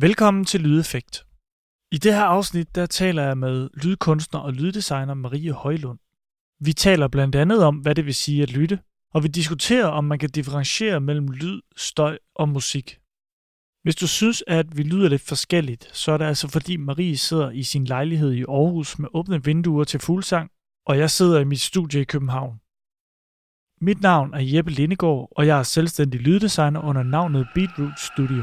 Velkommen til Lydeffekt. I det her afsnit, der taler jeg med lydkunstner og lyddesigner Marie Højlund. Vi taler blandt andet om, hvad det vil sige at lytte, og vi diskuterer, om man kan differentiere mellem lyd, støj og musik. Hvis du synes, at vi lyder lidt forskelligt, så er det altså fordi Marie sidder i sin lejlighed i Aarhus med åbne vinduer til fuldsang, og jeg sidder i mit studie i København. Mit navn er Jeppe Lindegård, og jeg er selvstændig lyddesigner under navnet Beatroot Studio.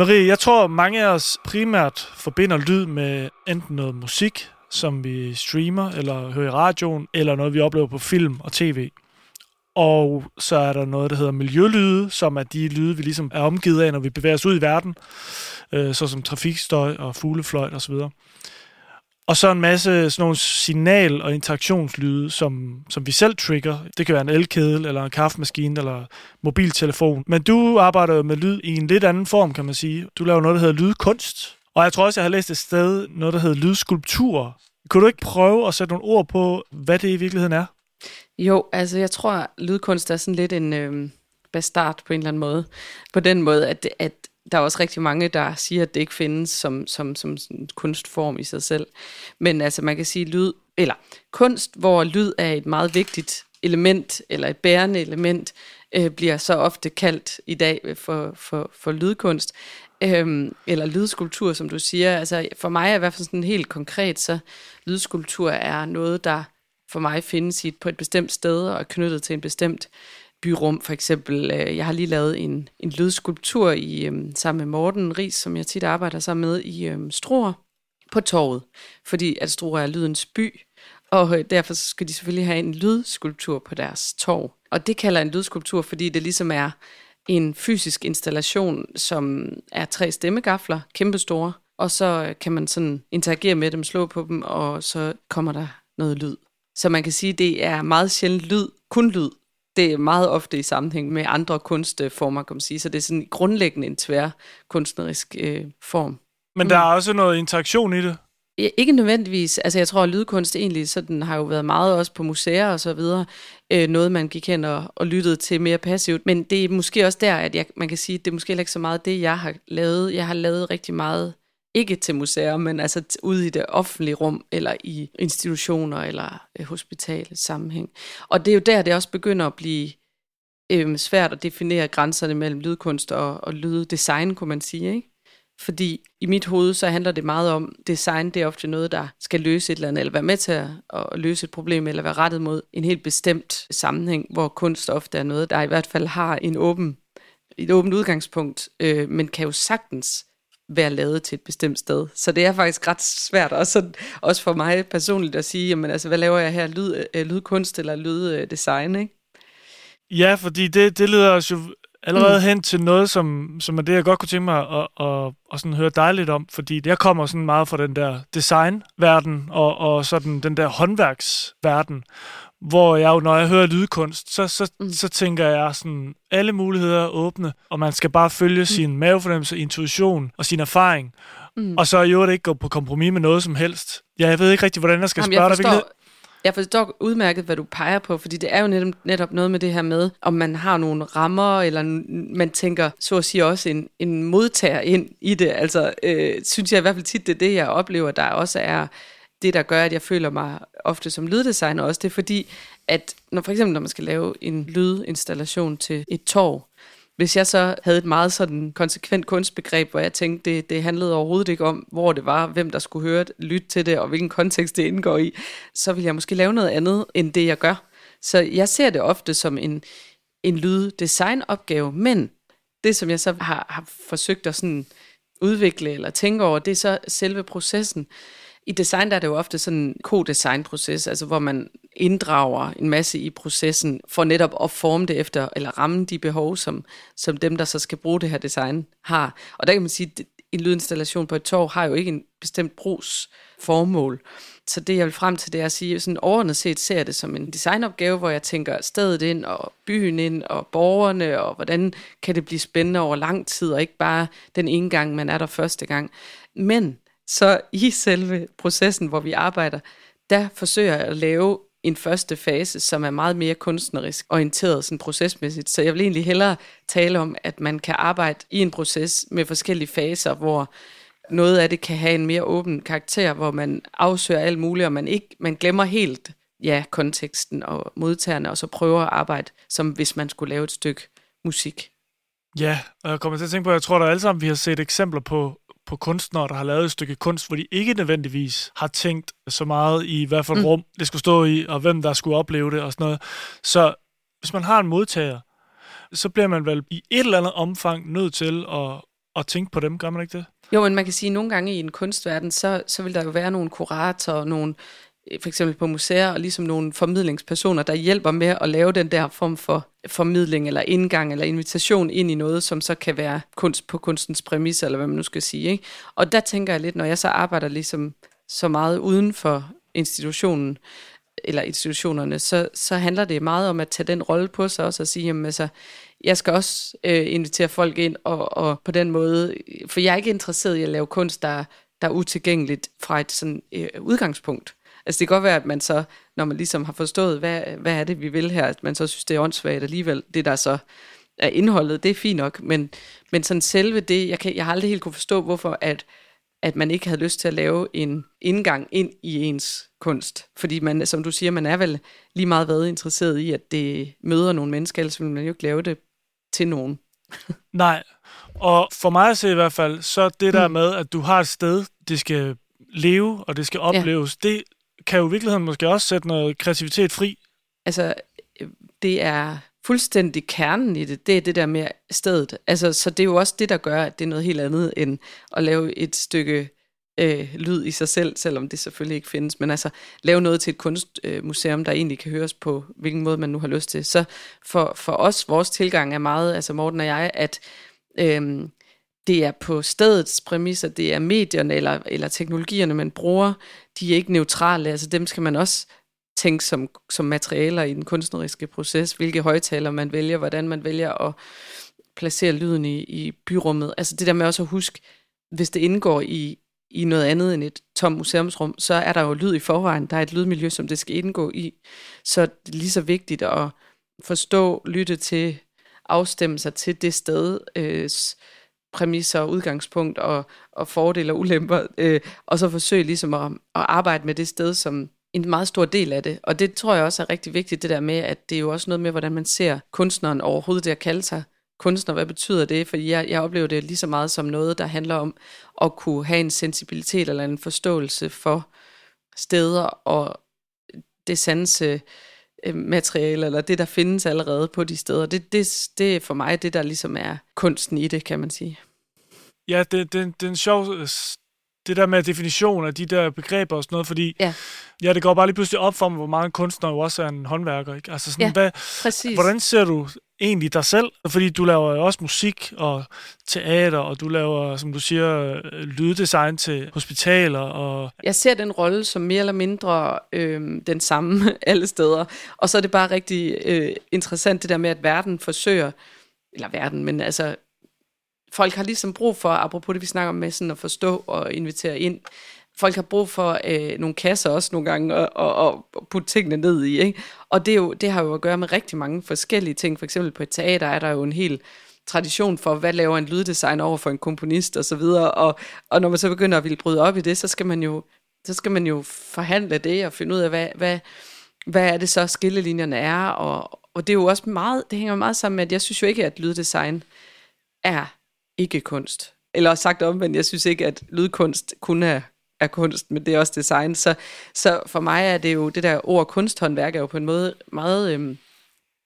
Marie, jeg tror mange af os primært forbinder lyd med enten noget musik, som vi streamer eller hører i radioen, eller noget, vi oplever på film og tv. Og så er der noget, der hedder miljølyde, som er de lyde, vi ligesom er omgivet af, når vi bevæger os ud i verden, øh, såsom trafikstøj og fuglefløjt osv. Og og så en masse sådan nogle signal- og interaktionslyde, som, som vi selv trigger. Det kan være en elkedel, eller en kaffemaskine, eller mobiltelefon. Men du arbejder jo med lyd i en lidt anden form, kan man sige. Du laver noget, der hedder lydkunst. Og jeg tror også, jeg har læst et sted noget, der hedder lydskulptur. Kunne du ikke prøve at sætte nogle ord på, hvad det i virkeligheden er? Jo, altså jeg tror, at lydkunst er sådan lidt en øh, bastard på en eller anden måde. På den måde, at, at der er også rigtig mange, der siger, at det ikke findes som, som, som en kunstform i sig selv. Men altså man kan sige lyd, eller kunst, hvor lyd er et meget vigtigt element, eller et bærende element, øh, bliver så ofte kaldt i dag for, for, for lydkunst, øhm, eller lydskulptur, som du siger. Altså for mig er i hvert fald sådan helt konkret, så lydskulptur er noget, der for mig findes i et, på et bestemt sted og er knyttet til en bestemt byrum, for eksempel. Øh, jeg har lige lavet en, en lydskulptur i, øh, sammen med Morten Ries, som jeg tit arbejder sammen med i øh, Struer på torvet, fordi at Struer er lydens by, og øh, derfor skal de selvfølgelig have en lydskulptur på deres torv. Og det kalder en lydskulptur, fordi det ligesom er en fysisk installation, som er tre stemmegafler, kæmpestore, og så øh, kan man sådan interagere med dem, slå på dem, og så kommer der noget lyd. Så man kan sige, det er meget sjældent lyd, kun lyd, det er meget ofte i sammenhæng med andre kunstformer, kan man sige. Så det er sådan grundlæggende en tvær kunstnerisk øh, form. Men der er også noget interaktion i det? Ja, ikke nødvendigvis. Altså jeg tror, at lydkunst egentlig sådan, har jo været meget også på museer og så videre. Øh, noget, man gik hen og, og lyttede til mere passivt. Men det er måske også der, at jeg, man kan sige, at det er måske ikke så meget det, jeg har lavet. Jeg har lavet rigtig meget ikke til museer, men altså ude i det offentlige rum, eller i institutioner, eller øh, sammenhæng. Og det er jo der, det også begynder at blive øh, svært at definere grænserne mellem lydkunst og, og lyddesign, kunne man sige, ikke? Fordi i mit hoved, så handler det meget om, design det er ofte noget, der skal løse et eller andet, eller være med til at, at løse et problem, eller være rettet mod en helt bestemt sammenhæng, hvor kunst ofte er noget, der i hvert fald har en åben, et åbent udgangspunkt, øh, men kan jo sagtens være lavet til et bestemt sted. Så det er faktisk ret svært, også, også for mig personligt at sige, jamen, altså, hvad laver jeg her? Lyd, øh, lydkunst eller lyddesign, ikke? Ja, fordi det, det leder os jo allerede mm. hen til noget, som, som er det, jeg godt kunne tænke mig at, at, at, sådan høre dig lidt om, fordi jeg kommer sådan meget fra den der designverden og, og sådan den der håndværksverden, hvor jeg jo, når jeg hører lydkunst, så, så, mm. så tænker jeg sådan, alle muligheder er åbne, og man skal bare følge mm. sin mavefornemmelse, intuition og sin erfaring. Mm. Og så i øvrigt ikke gå på kompromis med noget som helst. Ja, jeg ved ikke rigtig, hvordan jeg skal Jamen, spørge jeg forstår, dig. Jeg forstår udmærket, hvad du peger på, fordi det er jo netop, netop noget med det her med, om man har nogle rammer, eller man tænker, så at sige, også en, en modtager ind i det. Altså, øh, synes jeg i hvert fald tit, det er det, jeg oplever, der også er det, der gør, at jeg føler mig ofte som lyddesigner også, det er fordi, at når for eksempel når man skal lave en lydinstallation til et torv, hvis jeg så havde et meget sådan konsekvent kunstbegreb, hvor jeg tænkte, det, det handlede overhovedet ikke om, hvor det var, hvem der skulle høre det, lytte til det, og hvilken kontekst det indgår i, så ville jeg måske lave noget andet, end det jeg gør. Så jeg ser det ofte som en, en lyddesignopgave, men det, som jeg så har, har forsøgt at sådan udvikle eller tænke over, det er så selve processen i design der er det jo ofte sådan en co-design-proces, altså hvor man inddrager en masse i processen for netop at forme det efter, eller ramme de behov, som, som dem, der så skal bruge det her design, har. Og der kan man sige, at en lydinstallation på et torv har jo ikke en bestemt brugsformål. Så det, jeg vil frem til, det er at sige, sådan overordnet set ser jeg det som en designopgave, hvor jeg tænker stedet ind, og byen ind, og borgerne, og hvordan kan det blive spændende over lang tid, og ikke bare den ene gang, man er der første gang. Men så i selve processen, hvor vi arbejder, der forsøger jeg at lave en første fase, som er meget mere kunstnerisk orienteret sådan procesmæssigt. Så jeg vil egentlig hellere tale om, at man kan arbejde i en proces med forskellige faser, hvor noget af det kan have en mere åben karakter, hvor man afsøger alt muligt, og man, ikke, man glemmer helt ja, konteksten og modtagerne, og så prøver at arbejde, som hvis man skulle lave et stykke musik. Ja, og jeg kommer til at tænke på, at jeg tror, at alle sammen vi har set eksempler på, på kunstnere, der har lavet et stykke kunst, hvor de ikke nødvendigvis har tænkt så meget i, hvad for et mm. rum det skulle stå i, og hvem der skulle opleve det og sådan noget. Så hvis man har en modtager, så bliver man vel i et eller andet omfang nødt til at, at tænke på dem, gør man ikke det? Jo, men man kan sige, at nogle gange i en kunstverden, så, så vil der jo være nogle kuratorer, nogle, for eksempel på museer, og ligesom nogle formidlingspersoner, der hjælper med at lave den der form for formidling, eller indgang, eller invitation ind i noget, som så kan være kunst på kunstens præmisser, eller hvad man nu skal sige. Ikke? Og der tænker jeg lidt, når jeg så arbejder ligesom så meget uden for institutionen, eller institutionerne, så, så handler det meget om at tage den rolle på sig også og sige, jamen altså, jeg skal også øh, invitere folk ind, og, og på den måde, for jeg er ikke interesseret i at lave kunst, der, der er utilgængeligt fra et sådan øh, udgangspunkt. Altså det kan godt være, at man så, når man ligesom har forstået, hvad, hvad er det, vi vil her, at man så synes, det er åndssvagt alligevel, det der så er indholdet, det er fint nok, men, men sådan selve det, jeg, kan, jeg har aldrig helt kunne forstå, hvorfor at, at man ikke havde lyst til at lave en indgang ind i ens kunst. Fordi man, som du siger, man er vel lige meget været interesseret i, at det møder nogle mennesker, ellers vil man jo ikke lave det til nogen. Nej, og for mig at se i hvert fald, så det der mm. med, at du har et sted, det skal leve, og det skal opleves, ja. det kan jo i virkeligheden måske også sætte noget kreativitet fri. Altså, det er fuldstændig kernen i det, det er det der med stedet. Altså, så det er jo også det, der gør, at det er noget helt andet end at lave et stykke øh, lyd i sig selv, selvom det selvfølgelig ikke findes. Men altså, lave noget til et kunstmuseum, øh, der egentlig kan høres på, hvilken måde man nu har lyst til. Så for, for os, vores tilgang er meget, altså Morten og jeg, at øh, det er på stedets præmisser, det er medierne eller, eller teknologierne, man bruger, de er ikke neutrale, altså dem skal man også tænke som, som materialer i den kunstneriske proces, hvilke højtaler man vælger, hvordan man vælger at placere lyden i, i byrummet. Altså det der med også at huske, hvis det indgår i, i noget andet end et tomt museumsrum, så er der jo lyd i forvejen. Der er et lydmiljø, som det skal indgå i. Så det er lige så vigtigt at forstå, lytte til, afstemme sig til det sted, øh, præmisser og udgangspunkt og, og fordele og ulemper, øh, og så forsøge ligesom at, at arbejde med det sted som en meget stor del af det. Og det tror jeg også er rigtig vigtigt, det der med, at det er jo også noget med, hvordan man ser kunstneren overhovedet det at kalde sig kunstner. Hvad betyder det? For jeg, jeg oplever det lige så meget som noget, der handler om at kunne have en sensibilitet eller en forståelse for steder og det sanse øh, materiale, eller det, der findes allerede på de steder. Det, det, det er for mig det, der ligesom er kunsten i det, kan man sige. Ja, det, det, det er en sjov det der med definition af de der begreber og sådan noget, fordi ja, ja det går bare lige pludselig op for mig, hvor meget kunstner jo også er en håndværker. Ikke? Altså sådan, ja, hvad, præcis. Hvordan ser du egentlig dig selv? Fordi du laver jo også musik og teater, og du laver, som du siger, øh, lyddesign til hospitaler. Og jeg ser den rolle som mere eller mindre øh, den samme alle steder. Og så er det bare rigtig øh, interessant det der med, at verden forsøger, eller verden, men altså folk har ligesom brug for, apropos det vi snakker om med sådan at forstå og invitere ind, folk har brug for øh, nogle kasser også nogle gange og, og, og putte tingene ned i. Ikke? Og det, er jo, det har jo at gøre med rigtig mange forskellige ting. For eksempel på et teater er der jo en hel tradition for, hvad laver en lyddesigner over for en komponist og så videre. Og, og når man så begynder at ville bryde op i det, så skal man jo, så skal man jo forhandle det og finde ud af, hvad, hvad, hvad er det så skillelinjerne er. Og, og det er jo også meget, det hænger meget sammen med, at jeg synes jo ikke, at lyddesign er ikke kunst. Eller sagt omvendt, jeg synes ikke, at lydkunst kun er, er kunst, men det er også design. Så, så for mig er det jo, det der ord kunsthåndværk er jo på en måde meget øhm,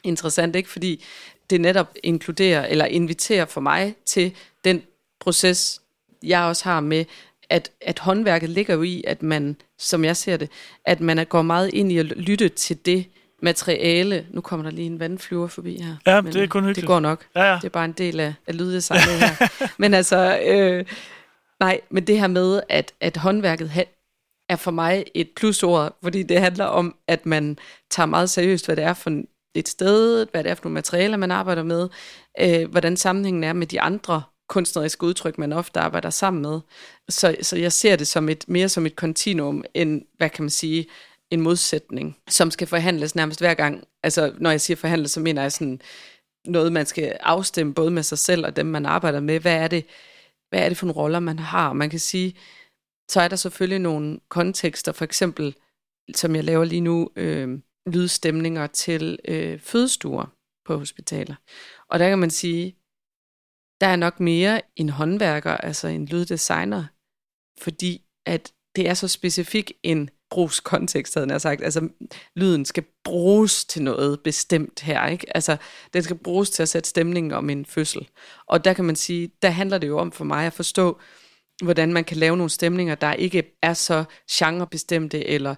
interessant, ikke? fordi det netop inkluderer, eller inviterer for mig til den proces, jeg også har med at, at håndværket ligger jo i, at man, som jeg ser det, at man går meget ind i at lytte til det materiale. Nu kommer der lige en vandflyver forbi her. Ja, men det er kun hyggeligt. Det går nok. Ja, ja. Det er bare en del af, af lyddesignet her. men altså, øh, nej, men det her med, at, at håndværket er for mig et plusord, fordi det handler om, at man tager meget seriøst, hvad det er for et sted, hvad det er for nogle materialer, man arbejder med, øh, hvordan sammenhængen er med de andre kunstneriske udtryk, man ofte arbejder sammen med. Så, så jeg ser det som et, mere som et kontinuum, end, hvad kan man sige, en modsætning, som skal forhandles nærmest hver gang. Altså, når jeg siger forhandles, så mener jeg sådan noget, man skal afstemme både med sig selv og dem, man arbejder med. Hvad er det, hvad er det for nogle roller, man har? Man kan sige, så er der selvfølgelig nogle kontekster, for eksempel, som jeg laver lige nu, øh, lydstemninger til øh, fødestuer på hospitaler. Og der kan man sige, der er nok mere en håndværker, altså en lyddesigner, fordi at det er så specifik en brugskontekst, havde jeg sagt. Altså, lyden skal bruges til noget bestemt her, ikke? Altså, den skal bruges til at sætte stemningen om en fødsel. Og der kan man sige, der handler det jo om for mig at forstå, hvordan man kan lave nogle stemninger, der ikke er så genrebestemte, eller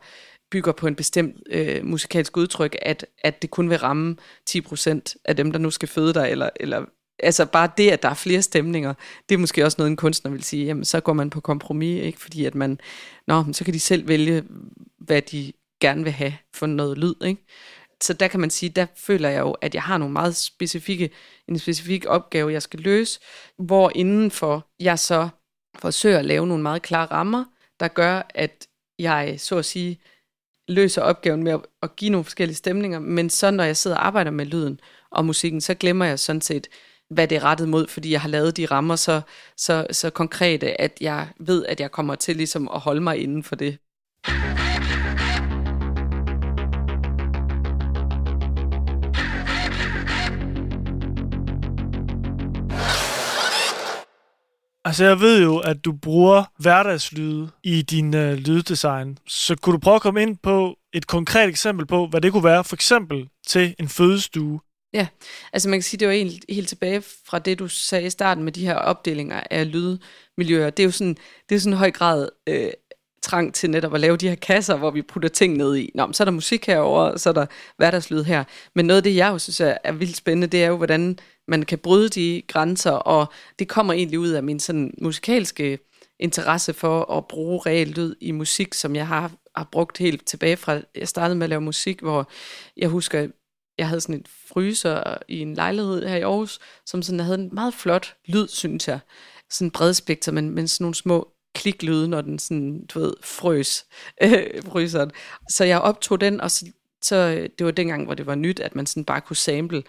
bygger på en bestemt øh, musikalsk udtryk, at, at det kun vil ramme 10% af dem, der nu skal føde dig, eller, eller altså bare det, at der er flere stemninger, det er måske også noget, en kunstner vil sige, jamen så går man på kompromis, ikke? fordi at man, nå, så kan de selv vælge, hvad de gerne vil have for noget lyd, ikke? Så der kan man sige, der føler jeg jo, at jeg har nogle meget specifikke, en specifik opgave, jeg skal løse, hvor indenfor jeg så forsøger at lave nogle meget klare rammer, der gør, at jeg så at sige løser opgaven med at, at give nogle forskellige stemninger, men så når jeg sidder og arbejder med lyden og musikken, så glemmer jeg sådan set hvad det er rettet mod, fordi jeg har lavet de rammer så, så, så konkrete, at jeg ved, at jeg kommer til ligesom at holde mig inden for det. Altså, jeg ved jo, at du bruger hverdagslyde i din øh, lyddesign. Så kunne du prøve at komme ind på et konkret eksempel på, hvad det kunne være, for eksempel til en fødestue? Ja, altså man kan sige, det var helt, helt tilbage fra det, du sagde i starten med de her opdelinger af lydmiljøer. Det er jo sådan, det er sådan en høj grad øh, trang til netop at lave de her kasser, hvor vi putter ting ned i. Nå, men så er der musik herover, og så er der hverdagslyd her. Men noget af det, jeg jo synes er, er vildt spændende, det er jo, hvordan man kan bryde de grænser, og det kommer egentlig ud af min sådan musikalske interesse for at bruge reelt lyd i musik, som jeg har, har brugt helt tilbage fra, jeg startede med at lave musik, hvor jeg husker, jeg havde sådan en fryser i en lejlighed her i Aarhus, som sådan havde en meget flot lyd, synes jeg. Sådan bred spektrum, men, men sådan nogle små kliklyde, når den sådan, du ved, frøs, øh, fryseren. Så jeg optog den, og så, så, øh, det var dengang, hvor det var nyt, at man sådan bare kunne sample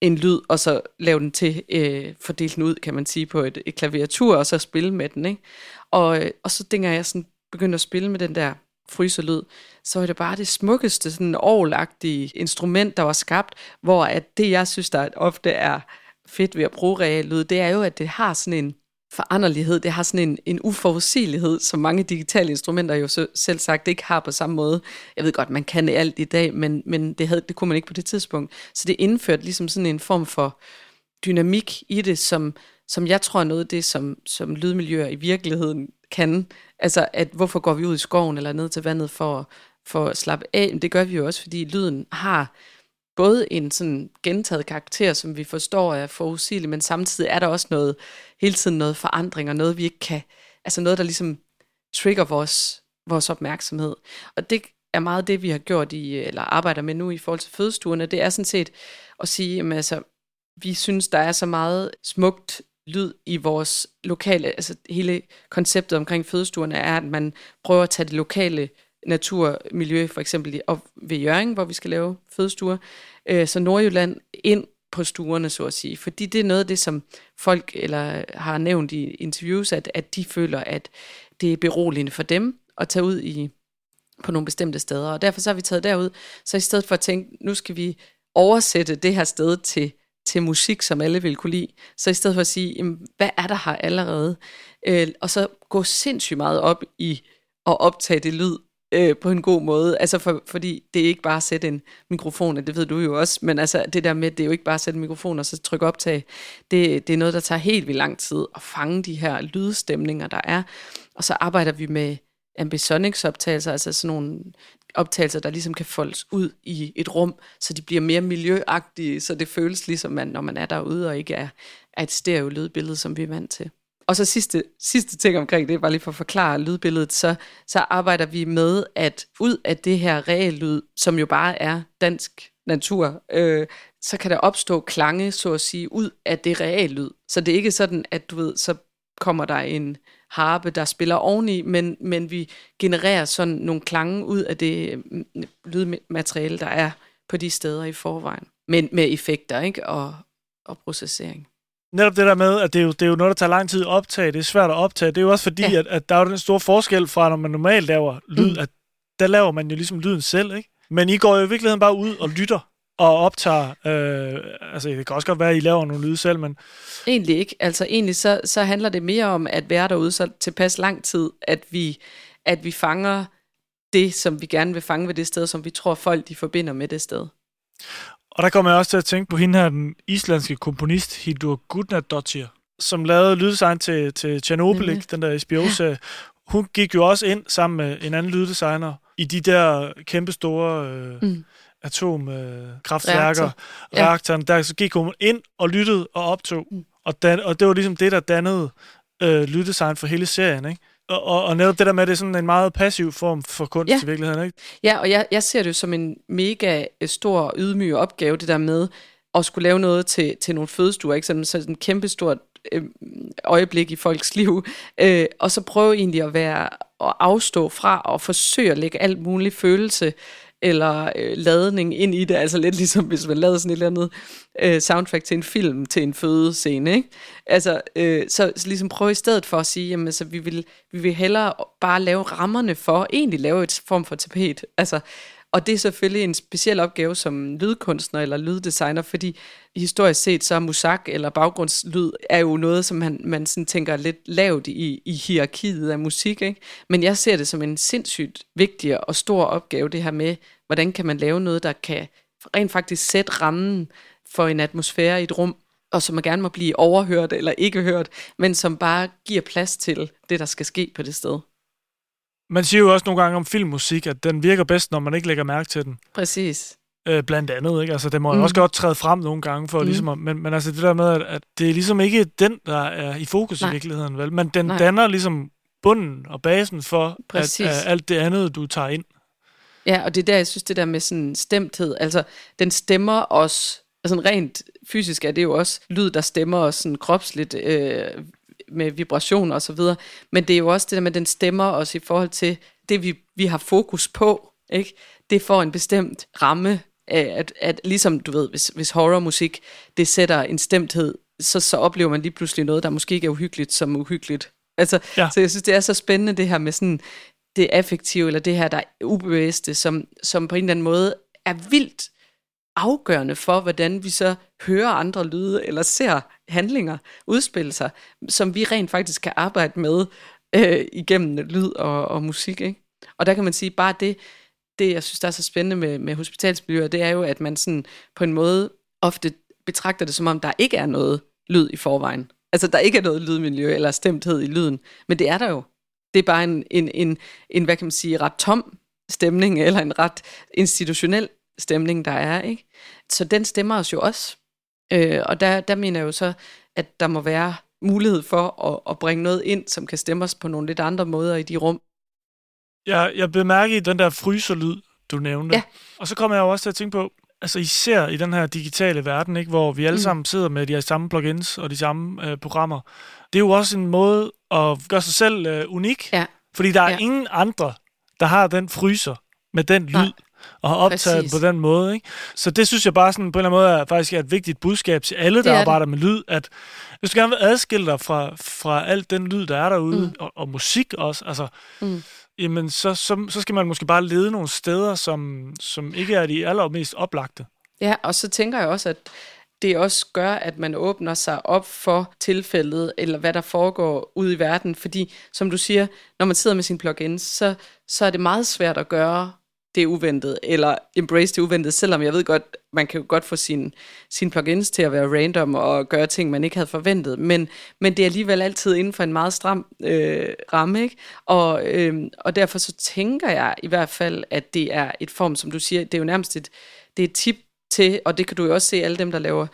en lyd, og så lave den til, øh, fordele den ud, kan man sige, på et, et klaviatur, og så spille med den, ikke? Og, øh, og så dengang jeg sådan begyndte at spille med den der fryselyd, så er det bare det smukkeste, sådan overlagtige instrument, der var skabt, hvor at det, jeg synes, der ofte er fedt ved at bruge reallyd, det er jo, at det har sådan en foranderlighed, det har sådan en, en uforudsigelighed, som mange digitale instrumenter jo så, selv sagt ikke har på samme måde. Jeg ved godt, man kan alt i dag, men, men det, havde, det kunne man ikke på det tidspunkt. Så det indførte ligesom sådan en form for dynamik i det, som, som jeg tror er noget af det, som, som lydmiljøer i virkeligheden kan. Altså, at hvorfor går vi ud i skoven eller ned til vandet for, for at slappe af? Men det gør vi jo også, fordi lyden har både en sådan gentaget karakter, som vi forstår er forudsigelig, men samtidig er der også noget, hele tiden noget forandring, og noget vi ikke kan, altså noget, der ligesom trigger vores, vores opmærksomhed. Og det er meget det, vi har gjort i, eller arbejder med nu i forhold til fødestuerne, det er sådan set at sige, jamen altså, vi synes, der er så meget smukt lyd i vores lokale, altså hele konceptet omkring fødestuerne er, at man prøver at tage det lokale naturmiljø, for eksempel op ved Jørgen, hvor vi skal lave fødestuer, øh, så Nordjylland ind på stuerne, så at sige. Fordi det er noget af det, som folk eller har nævnt i interviews, at, at de føler, at det er beroligende for dem at tage ud i på nogle bestemte steder. Og derfor så har vi taget derud, så i stedet for at tænke, nu skal vi oversætte det her sted til til musik, som alle vil kunne lide. Så i stedet for at sige, jamen, hvad er der her allerede? Øh, og så gå sindssygt meget op i at optage det lyd, øh, på en god måde. Altså for, fordi det er ikke bare at sætte en mikrofon, det ved du jo også, men altså det der med, det er jo ikke bare at sætte en mikrofon og så trykke optag. Det, det er noget, der tager helt vildt lang tid at fange de her lydstemninger, der er. Og så arbejder vi med ambisonics optagelser, altså sådan nogle optagelser, der ligesom kan foldes ud i et rum, så de bliver mere miljøagtige, så det føles ligesom, man, når man er derude og ikke er, er et stereo lydbillede, som vi er vant til. Og så sidste, sidste ting omkring det, bare lige for at forklare lydbilledet, så, så arbejder vi med, at ud af det her reallyd, som jo bare er dansk natur, øh, så kan der opstå klange, så at sige, ud af det reallyd. Så det er ikke sådan, at du ved, så kommer der en harpe, der spiller oveni, men, men vi genererer sådan nogle klange ud af det mm, lydmateriale, der er på de steder i forvejen. Men med effekter ikke? Og, og processering. Netop det der med, at det er, jo, det er jo noget, der tager lang tid at optage. Det er svært at optage. Det er jo også fordi, ja. at, at der er jo den store forskel fra, når man normalt laver lyd, mm. at der laver man jo ligesom lyden selv, ikke? Men I går jo i virkeligheden bare ud og lytter og optager, øh, altså det kan også godt være, at I laver nogle lyde selv, men... Egentlig ikke. Altså egentlig så, så handler det mere om at være derude så tilpas lang tid, at vi, at vi fanger det, som vi gerne vil fange ved det sted, som vi tror folk, de forbinder med det sted. Og der kommer jeg også til at tænke på hende her, den islandske komponist Hildur Gudnadottir, som lavede lyddesign til, til Chernobyl, mm. den der HBO-serie. Hun gik jo også ind sammen med en anden lyddesigner i de der kæmpe store øh, mm. Atomkraftværker, øh, Reaktor. reaktoren. Ja. Der så gik hun ind og lyttede og optog. Mm. Og, dan, og det var ligesom det, der dannede øh, lyddesign for hele serien, ikke? Og, og, og netop det der med, at det er sådan en meget passiv form for kunst ja. i virkeligheden, ikke? Ja, og jeg, jeg ser det jo som en mega øh, stor, ydmyg opgave, det der med at skulle lave noget til, til nogle fødestuer, ikke? Sådan, sådan en kæmpe stort øh, øjeblik i folks liv, øh, og så prøve egentlig at være at afstå fra og forsøge at lægge alt muligt følelse eller øh, ladning ind i det, altså lidt ligesom hvis man lavede sådan et eller andet øh, soundtrack til en film, til en fødescene, ikke? Altså, øh, så, så ligesom prøve i stedet for at sige, jamen altså, vi vil, vi vil hellere bare lave rammerne for, egentlig lave et form for tapet, altså, og det er selvfølgelig en speciel opgave som lydkunstner eller lyddesigner, fordi historisk set så musak eller baggrundslyd er jo noget, som man, man sådan tænker lidt lavt i, i hierarkiet af musik. Ikke? Men jeg ser det som en sindssygt vigtig og stor opgave, det her med, hvordan kan man lave noget, der kan rent faktisk sætte rammen for en atmosfære i et rum, og som man gerne må blive overhørt eller ikke hørt, men som bare giver plads til det, der skal ske på det sted. Man siger jo også nogle gange om filmmusik, at den virker bedst, når man ikke lægger mærke til den. Præcis. Øh, blandt andet, ikke? Altså, det må mm. også godt træde frem nogle gange, for mm. ligesom at, men, men altså det der med, at, at det er ligesom ikke den, der er i fokus Nej. i virkeligheden, vel? Men den Nej. danner ligesom bunden og basen for at, at, alt det andet, du tager ind. Ja, og det er der, jeg synes, det der med sådan stemthed, altså den stemmer os, altså rent fysisk er det jo også lyd, der stemmer os sådan kropsligt øh, med vibration og så videre, men det er jo også det der med, den stemmer os i forhold til det, vi, vi har fokus på, ikke? Det får en bestemt ramme, at, at ligesom du ved, hvis, hvis horrormusik, det sætter en stemthed, så, så oplever man lige pludselig noget, der måske ikke er uhyggeligt, som uhyggeligt. Altså, ja. Så jeg synes, det er så spændende det her med sådan det affektive, eller det her, der er ubevidste, som, som på en eller anden måde er vildt afgørende for, hvordan vi så hører andre lyde, eller ser handlinger udspille sig, som vi rent faktisk kan arbejde med øh, igennem lyd og, og musik. Ikke? Og der kan man sige, bare det, det jeg synes, der er så spændende med, med hospitalsmiljøer, det er jo, at man sådan på en måde ofte betragter det, som om der ikke er noget lyd i forvejen. Altså, der ikke er noget lydmiljø eller stemthed i lyden. Men det er der jo. Det er bare en, en, en, en hvad kan man sige, ret tom stemning, eller en ret institutionel stemning, der er. ikke. Så den stemmer os jo også. Øh, og der, der mener jeg jo så, at der må være mulighed for at, at bringe noget ind, som kan stemme os på nogle lidt andre måder i de rum. Jeg, jeg bemærker i den der fryserlyd, du nævnte. Ja. Og så kommer jeg jo også til at tænke på, altså især i den her digitale verden, ikke, hvor vi alle mm. sammen sidder med de samme plugins og de samme øh, programmer. Det er jo også en måde at gøre sig selv øh, unik, ja. fordi der er ja. ingen andre, der har den fryser med den lyd. Nej og har optaget Præcis. på den måde. Ikke? Så det synes jeg bare sådan, på en eller anden måde er faktisk er et vigtigt budskab til alle, der arbejder det. med lyd, at hvis du gerne vil adskille dig fra, fra alt den lyd, der er derude, mm. og, og musik også, altså, mm. jamen så, så, så skal man måske bare lede nogle steder, som, som ikke er de allermest oplagte. Ja, og så tænker jeg også, at det også gør, at man åbner sig op for tilfældet, eller hvad der foregår ude i verden. Fordi, som du siger, når man sidder med sin plugins, så, så er det meget svært at gøre det uventet, eller embrace det uventet, selvom jeg ved godt, man kan jo godt få sine sin plugins til at være random og gøre ting, man ikke havde forventet, men, men det er alligevel altid inden for en meget stram øh, ramme, ikke? Og, øh, og derfor så tænker jeg i hvert fald, at det er et form, som du siger, det er jo nærmest et, det er et tip til, og det kan du jo også se, alle dem, der laver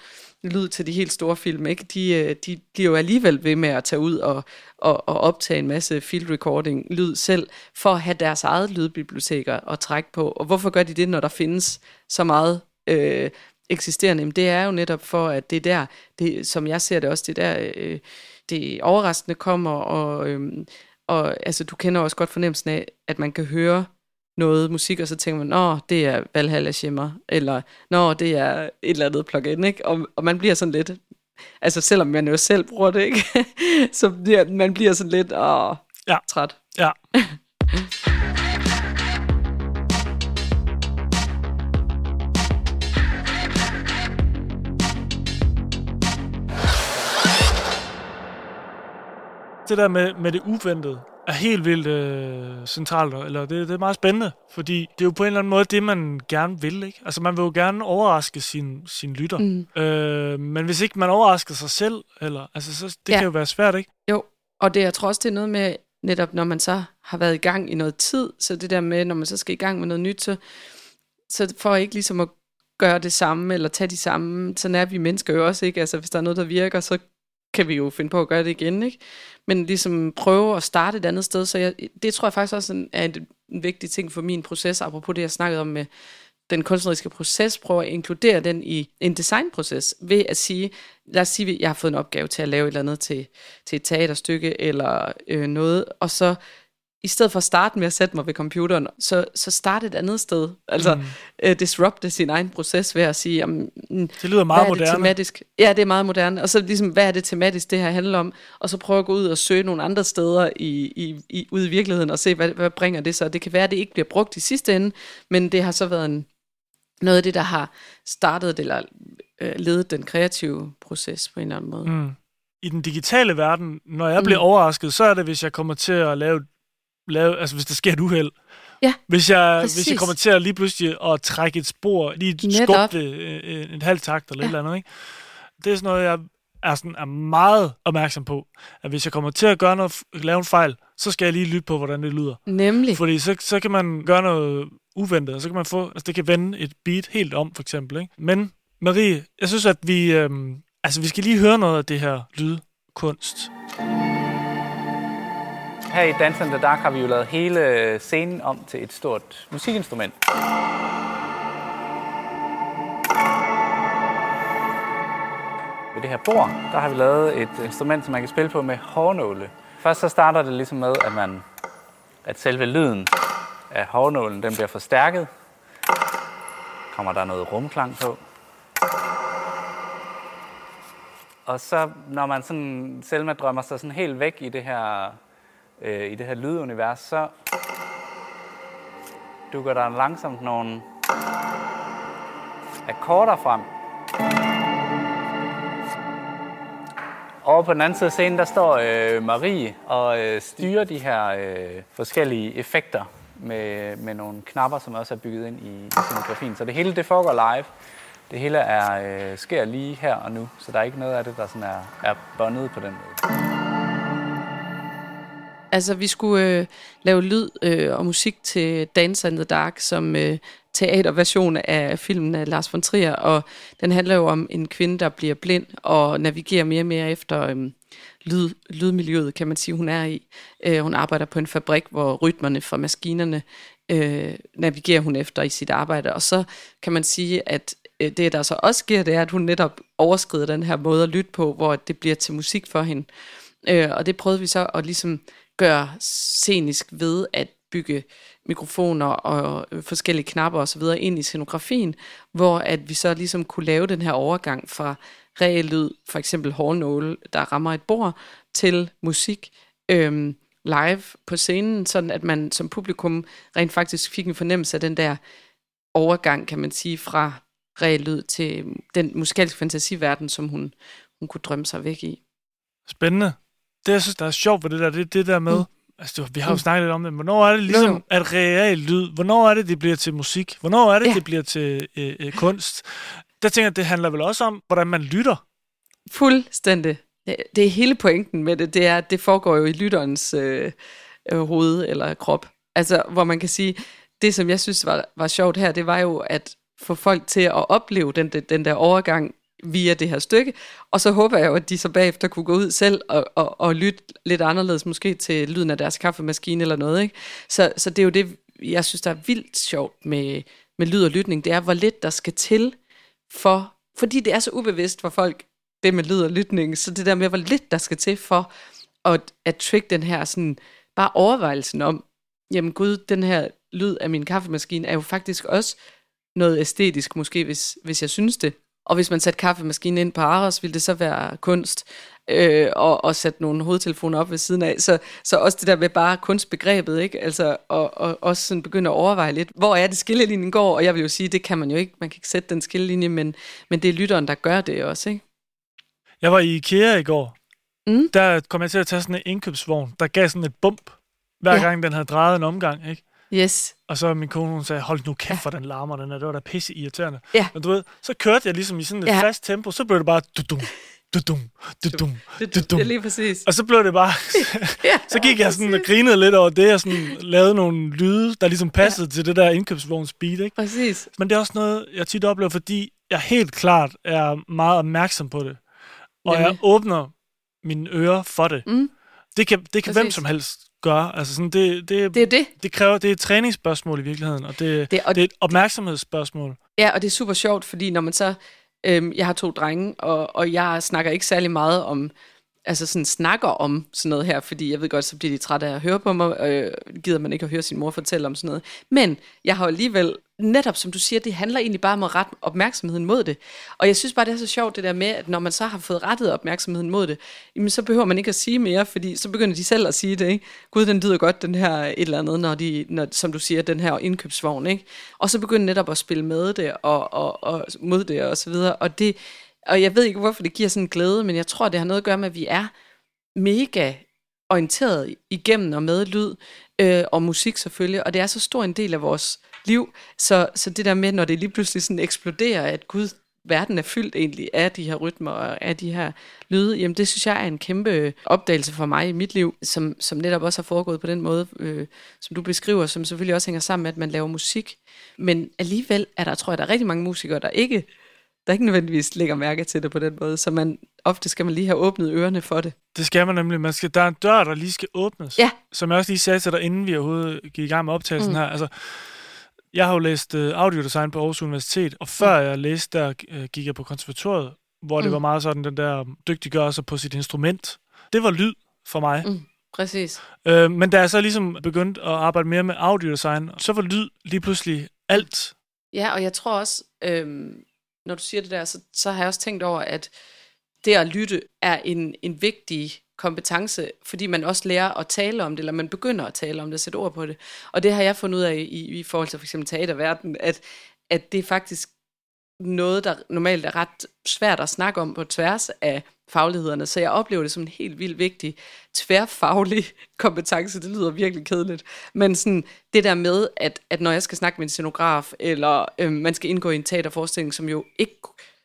lyd til de helt store film, ikke? De, øh, de bliver jo alligevel ved med at tage ud og, og, og optage en masse field recording lyd selv, for at have deres eget lydbiblioteker at trække på. Og hvorfor gør de det, når der findes så meget øh, eksisterende? Jamen, det er jo netop for, at det er der, det, som jeg ser det også, det der, øh, det overraskende kommer, og, øh, og altså, du kender også godt fornemmelsen af, at man kan høre noget musik, og så tænker man, nå, det er Valhalla Shimmer, eller nå, det er et eller andet plugin, ikke? Og, og man bliver sådan lidt, altså selvom man jo selv bruger det, ikke? så bliver, man bliver sådan lidt, åh, ja. træt. Ja. det der med, med det uventede, er helt vildt øh, centralt, eller det, det er meget spændende, fordi det er jo på en eller anden måde det, man gerne vil, ikke? Altså, man vil jo gerne overraske sin, sin lytter, mm. øh, men hvis ikke man overrasker sig selv, eller, altså, så, det ja. kan jo være svært, ikke? Jo, og det, jeg tror også, det er noget med, netop når man så har været i gang i noget tid, så det der med, når man så skal i gang med noget nyt, så, så for ikke ligesom at gøre det samme, eller tage de samme, så er vi mennesker jo også, ikke? Altså, hvis der er noget, der virker, så kan vi jo finde på at gøre det igen, ikke? Men ligesom prøve at starte et andet sted, så jeg, det tror jeg faktisk også er en, en vigtig ting for min proces, apropos det, jeg snakkede om med den kunstneriske proces, prøve at inkludere den i en designproces, ved at sige, lad os sige, at jeg har fået en opgave til at lave et eller andet til, til et teaterstykke, eller øh, noget, og så i stedet for at starte med at sætte mig ved computeren, så, så starte et andet sted. Altså mm. uh, disrupte sin egen proces ved at sige, jamen, mm, det lyder meget moderne. Det tematisk? Ja, det er meget moderne. Og så ligesom, hvad er det tematisk, det her handler om? Og så prøve at gå ud og søge nogle andre steder i, i, i, ude i virkeligheden og se, hvad, hvad bringer det så? Det kan være, at det ikke bliver brugt i sidste ende, men det har så været en, noget af det, der har startet eller øh, ledet den kreative proces på en eller anden måde. Mm. I den digitale verden, når jeg bliver mm. overrasket, så er det, hvis jeg kommer til at lave lave, altså hvis der sker et uheld. Ja, hvis jeg, hvis jeg kommer til at lige pludselig at trække et spor, lige skubbe det øh, en halv takt eller ja. et eller andet, ikke? Det er sådan noget, jeg er, sådan, er meget opmærksom på, at hvis jeg kommer til at gøre noget, lave en fejl, så skal jeg lige lytte på, hvordan det lyder. Nemlig. Fordi så, så kan man gøre noget uventet, og så kan man få, altså det kan vende et beat helt om, for eksempel. Ikke? Men Marie, jeg synes, at vi, øhm, altså vi skal lige høre noget af det her lydkunst her i Dance in the Dark har vi jo lavet hele øh, scenen om til et stort musikinstrument. Ved det her bord, der har vi lavet et instrument, som man kan spille på med hårnåle. Først så starter det ligesom med, at, man, at selve lyden af hårnålen den bliver forstærket. Kommer der noget rumklang på. Og så når man sådan, Selma drømmer sig sådan helt væk i det her øh, i det her lydunivers, så dukker der langsomt nogle akkorder frem. Over på den anden side af scenen, der står øh, Marie og øh, styrer de her øh, forskellige effekter med, med nogle knapper, som også er bygget ind i, i scenografien. Så det hele det foregår live. Det hele er, øh, sker lige her og nu, så der er ikke noget af det, der sådan er, er bundet på den måde. Altså, vi skulle øh, lave lyd øh, og musik til Dance in the Dark, som øh, teaterversion af filmen af Lars von Trier, og den handler jo om en kvinde, der bliver blind og navigerer mere og mere efter øh, lyd, lydmiljøet, kan man sige, hun er i. Øh, hun arbejder på en fabrik, hvor rytmerne fra maskinerne øh, navigerer hun efter i sit arbejde, og så kan man sige, at øh, det, der så også sker, det er, at hun netop overskrider den her måde at lytte på, hvor det bliver til musik for hende. Øh, og det prøvede vi så at ligesom gør scenisk ved at bygge mikrofoner og øh, forskellige knapper og så videre ind i scenografien, hvor at vi så ligesom kunne lave den her overgang fra reel lyd, for eksempel hårnåle, der rammer et bord, til musik øhm, live på scenen, sådan at man som publikum rent faktisk fik en fornemmelse af den der overgang, kan man sige, fra reel lyd til den musikalske fantasiverden, som hun, hun kunne drømme sig væk i. Spændende. Det, jeg synes, der er sjovt ved det der, det er det der med, mm. altså, vi har jo Mm. snakket lidt om det, hvornår er det ligesom, Jo, jo. at real lyd, hvornår er det, det bliver til musik? Hvornår er det, Ja. det bliver til øh, øh, kunst? Der tænker jeg, det handler vel også om, hvordan man lytter. Fuldstændig. Det- Det er hele pointen med det, det er, at det foregår jo i lytterens øh, øh, hoved eller krop. Altså, hvor man kan sige, det som jeg synes var, var sjovt her, det var jo at få folk til at opleve den, den der overgang via det her stykke, og så håber jeg jo, at de så bagefter kunne gå ud selv og, og, og lytte lidt anderledes, måske til lyden af deres kaffemaskine eller noget. Ikke? Så, så det er jo det, jeg synes, der er vildt sjovt med, med lyd og lytning, det er, hvor lidt der skal til for, fordi det er så ubevidst for folk, det med lyd og lytning, så det der med, hvor lidt der skal til for at, at trick den her sådan, bare overvejelsen om, jamen gud, den her lyd af min kaffemaskine er jo faktisk også noget æstetisk, måske hvis, hvis jeg synes det. Og hvis man satte kaffemaskinen ind på Aros, ville det så være kunst, øh, og, og sætte nogle hovedtelefoner op ved siden af. Så, så også det der med bare kunstbegrebet, ikke? Altså, og, og også sådan begynde at overveje lidt, hvor er det skillelinjen går, og jeg vil jo sige, det kan man jo ikke, man kan ikke sætte den skillelinje, men, men det er lytteren, der gør det også, ikke? Jeg var i IKEA i går. Mm. Der kom jeg til at tage sådan en indkøbsvogn, der gav sådan et bump, hver Ja. gang den havde drejet en omgang, ikke? Yes. Og så min kone, hun sagde, hold nu kæft for den larmer, den er, det var da pisse irriterende. Ja. Men du ved, så kørte jeg ligesom i sådan et Ja. fast tempo, så blev det bare dudum, dudum, dudum, dudum. det er lige præcis. Og så blev det bare, Ja, så gik jeg sådan og grinede lidt over det, og sådan lavede nogle lyde, der ligesom passede ja. til det der indkøbsvogns speed, ikke? Præcis. Men det er også noget, jeg tit oplever, fordi jeg helt klart er meget opmærksom på det. Og jeg Nemlig. åbner mine ører for det. Mm. Det kan, det kan hvem som helst gøre. Altså sådan, det, det, Det er det. det kræver, det er et træningsspørgsmål i virkeligheden, og det, Det- og- det er et opmærksomhedsspørgsmål. Ja, og det er super sjovt, fordi når man så... Øhm, jeg har to drenge, og, og jeg snakker ikke særlig meget om... Altså sådan snakker om sådan noget her, fordi jeg ved godt, så bliver de trætte af at høre på mig, og øh, gider man ikke at høre sin mor fortælle om sådan noget. Men jeg har alligevel, netop som du siger, det handler egentlig bare om at rette opmærksomheden mod det. Og jeg synes bare, det er så sjovt det der med, at når man så har fået rettet opmærksomheden mod det, jamen så behøver man ikke at sige mere, fordi så begynder de selv at sige det, ikke? Gud, den lyder godt, den her et eller andet, når de, når, som du siger, den her indkøbsvogn, ikke? Og så begynder netop at spille med det, og, og, og mod det, og så videre. Og det, og jeg ved ikke, hvorfor det giver sådan en glæde, men jeg tror, det har noget at gøre med, at vi er mega orienteret igennem og med lyd, øh, og musik selvfølgelig, og det er så stor en del af vores liv, så, så det der med, når det lige pludselig sådan eksploderer, at gud, verden er fyldt egentlig af de her rytmer og af de her lyde, jamen det synes jeg er en kæmpe opdagelse for mig i mit liv, som, som netop også har foregået på den måde, øh, som du beskriver, som selvfølgelig også hænger sammen med, at man laver musik. Men alligevel er der, tror jeg, der er rigtig mange musikere, der ikke der ikke nødvendigvis lægger mærke til det på den måde, så man, ofte skal man lige have åbnet ørerne for det. Det skal man nemlig. Man skal, der er en dør, der lige skal åbnes. Ja. Som jeg også lige sagde til dig, inden vi overhovedet gik i gang med optagelsen mm. her. Altså, jeg har jo læst uh, audiodesign på Aarhus Universitet, og før jeg læste, der uh, gik jeg på konservatoriet, hvor det Mm. var meget sådan, den der dygtiggørelse på sit instrument. Det var lyd for mig. Mm. Præcis. Øh, men da jeg så ligesom begyndte at arbejde mere med audiodesign, så var lyd lige pludselig alt. Ja, og jeg tror også, øhm, når du siger det der, så, så har jeg også tænkt over, at det at lytte er en, en vigtig kompetence, fordi man også lærer at tale om det, eller man begynder at tale om det, sætte ord på det. Og det har jeg fundet ud af i, i forhold til for eksempel teaterverden, at, at det er faktisk noget, der normalt er ret svært at snakke om på tværs af faglighederne. Så jeg oplever det som en helt vildt vigtig tværfaglig kompetence. Det lyder virkelig kedeligt. Men sådan, det der med, at, at når jeg skal snakke med en scenograf, eller øh, man skal indgå i en teaterforestilling, som jo ikke,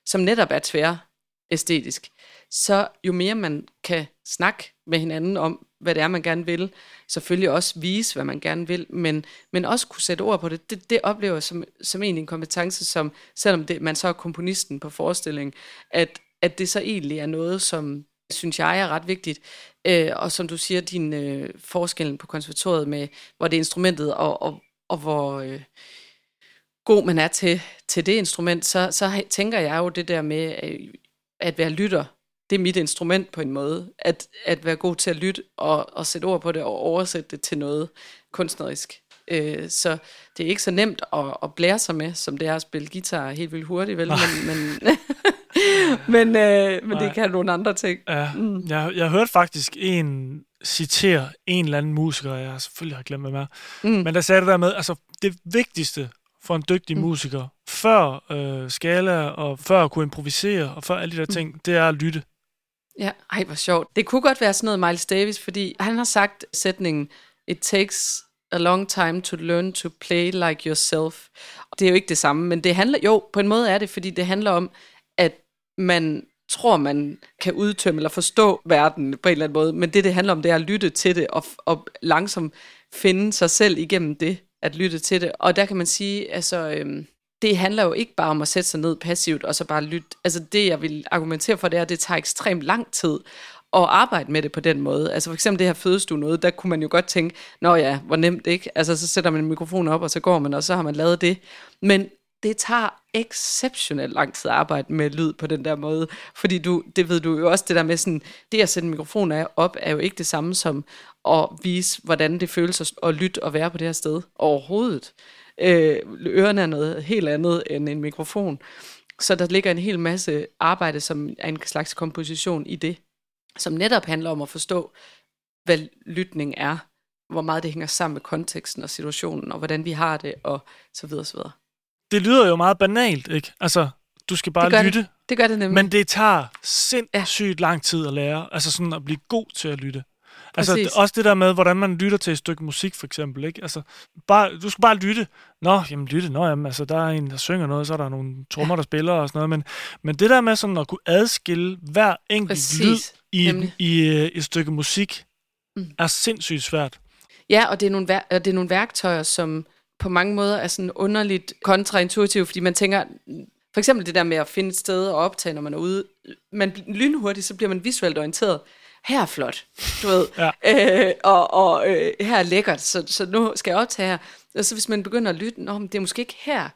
som netop er tvær æstetisk, så jo mere man kan snakke med hinanden om, hvad det er, man gerne vil, selvfølgelig også vise, hvad man gerne vil, men, men også kunne sætte ord på det, det, det oplever jeg som, som egentlig en kompetence, som selvom det, man så er komponisten på forestillingen, at, at det så egentlig er noget, som synes jeg er ret vigtigt. Øh, og som du siger, din øh, forskellen på konservatoriet med, hvor det er instrumentet, og, og, og hvor øh, god man er til, til det instrument, så, så tænker jeg jo det der med øh, at være lytter, det er mit instrument på en måde. At, at være god til at lytte og, og sætte ord på det og oversætte det til noget kunstnerisk. Øh, så det er ikke så nemt at, at blære sig med, som det er at spille guitar helt vildt hurtigt, vel? Men, men, men, øh, men det kan nogle andre ting. Ja, mm. jeg, jeg hørte faktisk en citere en eller anden musiker, jeg selvfølgelig har glemt, hvem er, mm. men der sagde det der med, altså det vigtigste for en dygtig mm. musiker, før øh, skala og før at kunne improvisere og før alle de der ting, mm. det er at lytte. Ja, ej, hvor sjovt. Det kunne godt være sådan noget Miles Davis, fordi han har sagt sætningen, it takes a long time to learn to play like yourself. Det er jo ikke det samme, men det handler, jo, på en måde er det, fordi det handler om, at man tror, man kan udtømme eller forstå verden på en eller anden måde, men det, det handler om, det er at lytte til det, og, og langsomt finde sig selv igennem det, at lytte til det. Og der kan man sige, altså, øhm, det handler jo ikke bare om at sætte sig ned passivt, og så bare lytte. Altså det, jeg vil argumentere for, det er, at det tager ekstremt lang tid at arbejde med det på den måde. Altså for eksempel det her fødestue noget, der kunne man jo godt tænke, nå ja, hvor nemt ikke? Altså så sætter man en mikrofon op, og så går man, og så har man lavet det. Men det tager exceptionelt lang tid at arbejde med lyd på den der måde, fordi du, det ved du jo også, det der med sådan, det at sætte en mikrofon op, er jo ikke det samme som at vise, hvordan det føles at lytte og være på det her sted overhovedet. Øh, ørerne er noget helt andet end en mikrofon. Så der ligger en hel masse arbejde, som er en slags komposition i det, som netop handler om at forstå, hvad lytning er, hvor meget det hænger sammen med konteksten og situationen, og hvordan vi har det, og så videre, så videre. Det lyder jo meget banalt, ikke? Altså, du skal bare det lytte. Det. det gør det nemlig. Men det tager sindssygt ja. lang tid at lære. Altså sådan at blive god til at lytte. Altså Præcis. også det der med, hvordan man lytter til et stykke musik, for eksempel. Ikke? Altså, bare, du skal bare lytte. Nå, jamen lytte. Nå, jamen, altså, der er en, der synger noget, så er der nogle trommer, ja. der spiller og sådan noget. Men, men det der med sådan at kunne adskille hver enkelt Præcis. lyd i, i, i et stykke musik, mm. er sindssygt svært. Ja, og det er nogle, vær- det er nogle værktøjer, som på mange måder er sådan underligt kontraintuitivt, fordi man tænker, for eksempel det der med at finde et sted og optage, når man er ude, man lynhurtigt, så bliver man visuelt orienteret her er flot, du ved, ja. øh, og, og øh, her er lækkert, så, så nu skal jeg optage her. Og så hvis man begynder at lytte, Nå, men det er måske ikke her,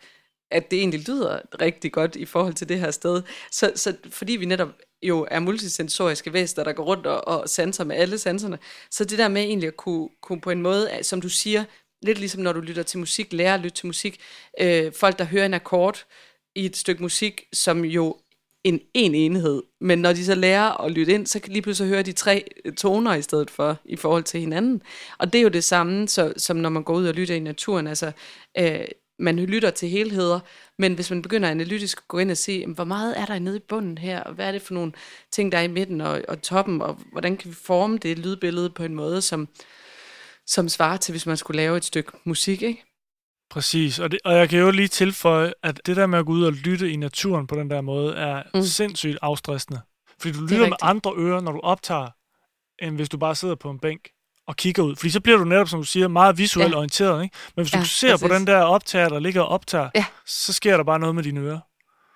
at det egentlig lyder rigtig godt i forhold til det her sted. Så, så fordi vi netop jo er multisensoriske væsener, der går rundt og, og sanser med alle sanserne, så det der med egentlig at kunne, kunne på en måde, som du siger, lidt ligesom når du lytter til musik, lærer at lytte til musik, øh, folk der hører en akkord i et stykke musik, som jo end en enhed. Men når de så lærer at lytte ind, så kan lige pludselig høre de tre toner i stedet for, i forhold til hinanden. Og det er jo det samme, så, som når man går ud og lytter i naturen. Altså, øh, man lytter til helheder, men hvis man begynder analytisk at gå ind og se, hvor meget er der nede i bunden her, og hvad er det for nogle ting, der er i midten og, og toppen, og hvordan kan vi forme det lydbillede på en måde, som, som svarer til, hvis man skulle lave et stykke musik, ikke? Præcis, og, det, og jeg kan jo lige tilføje, at det der med at gå ud og lytte i naturen på den der måde, er mm. sindssygt afstressende. Fordi du lytter med andre ører, når du optager, end hvis du bare sidder på en bænk og kigger ud. Fordi så bliver du netop, som du siger, meget visuelt ja. orienteret. Ikke? Men hvis ja, du ser præcis. på den der optager, der ligger og optager, ja. så sker der bare noget med dine ører.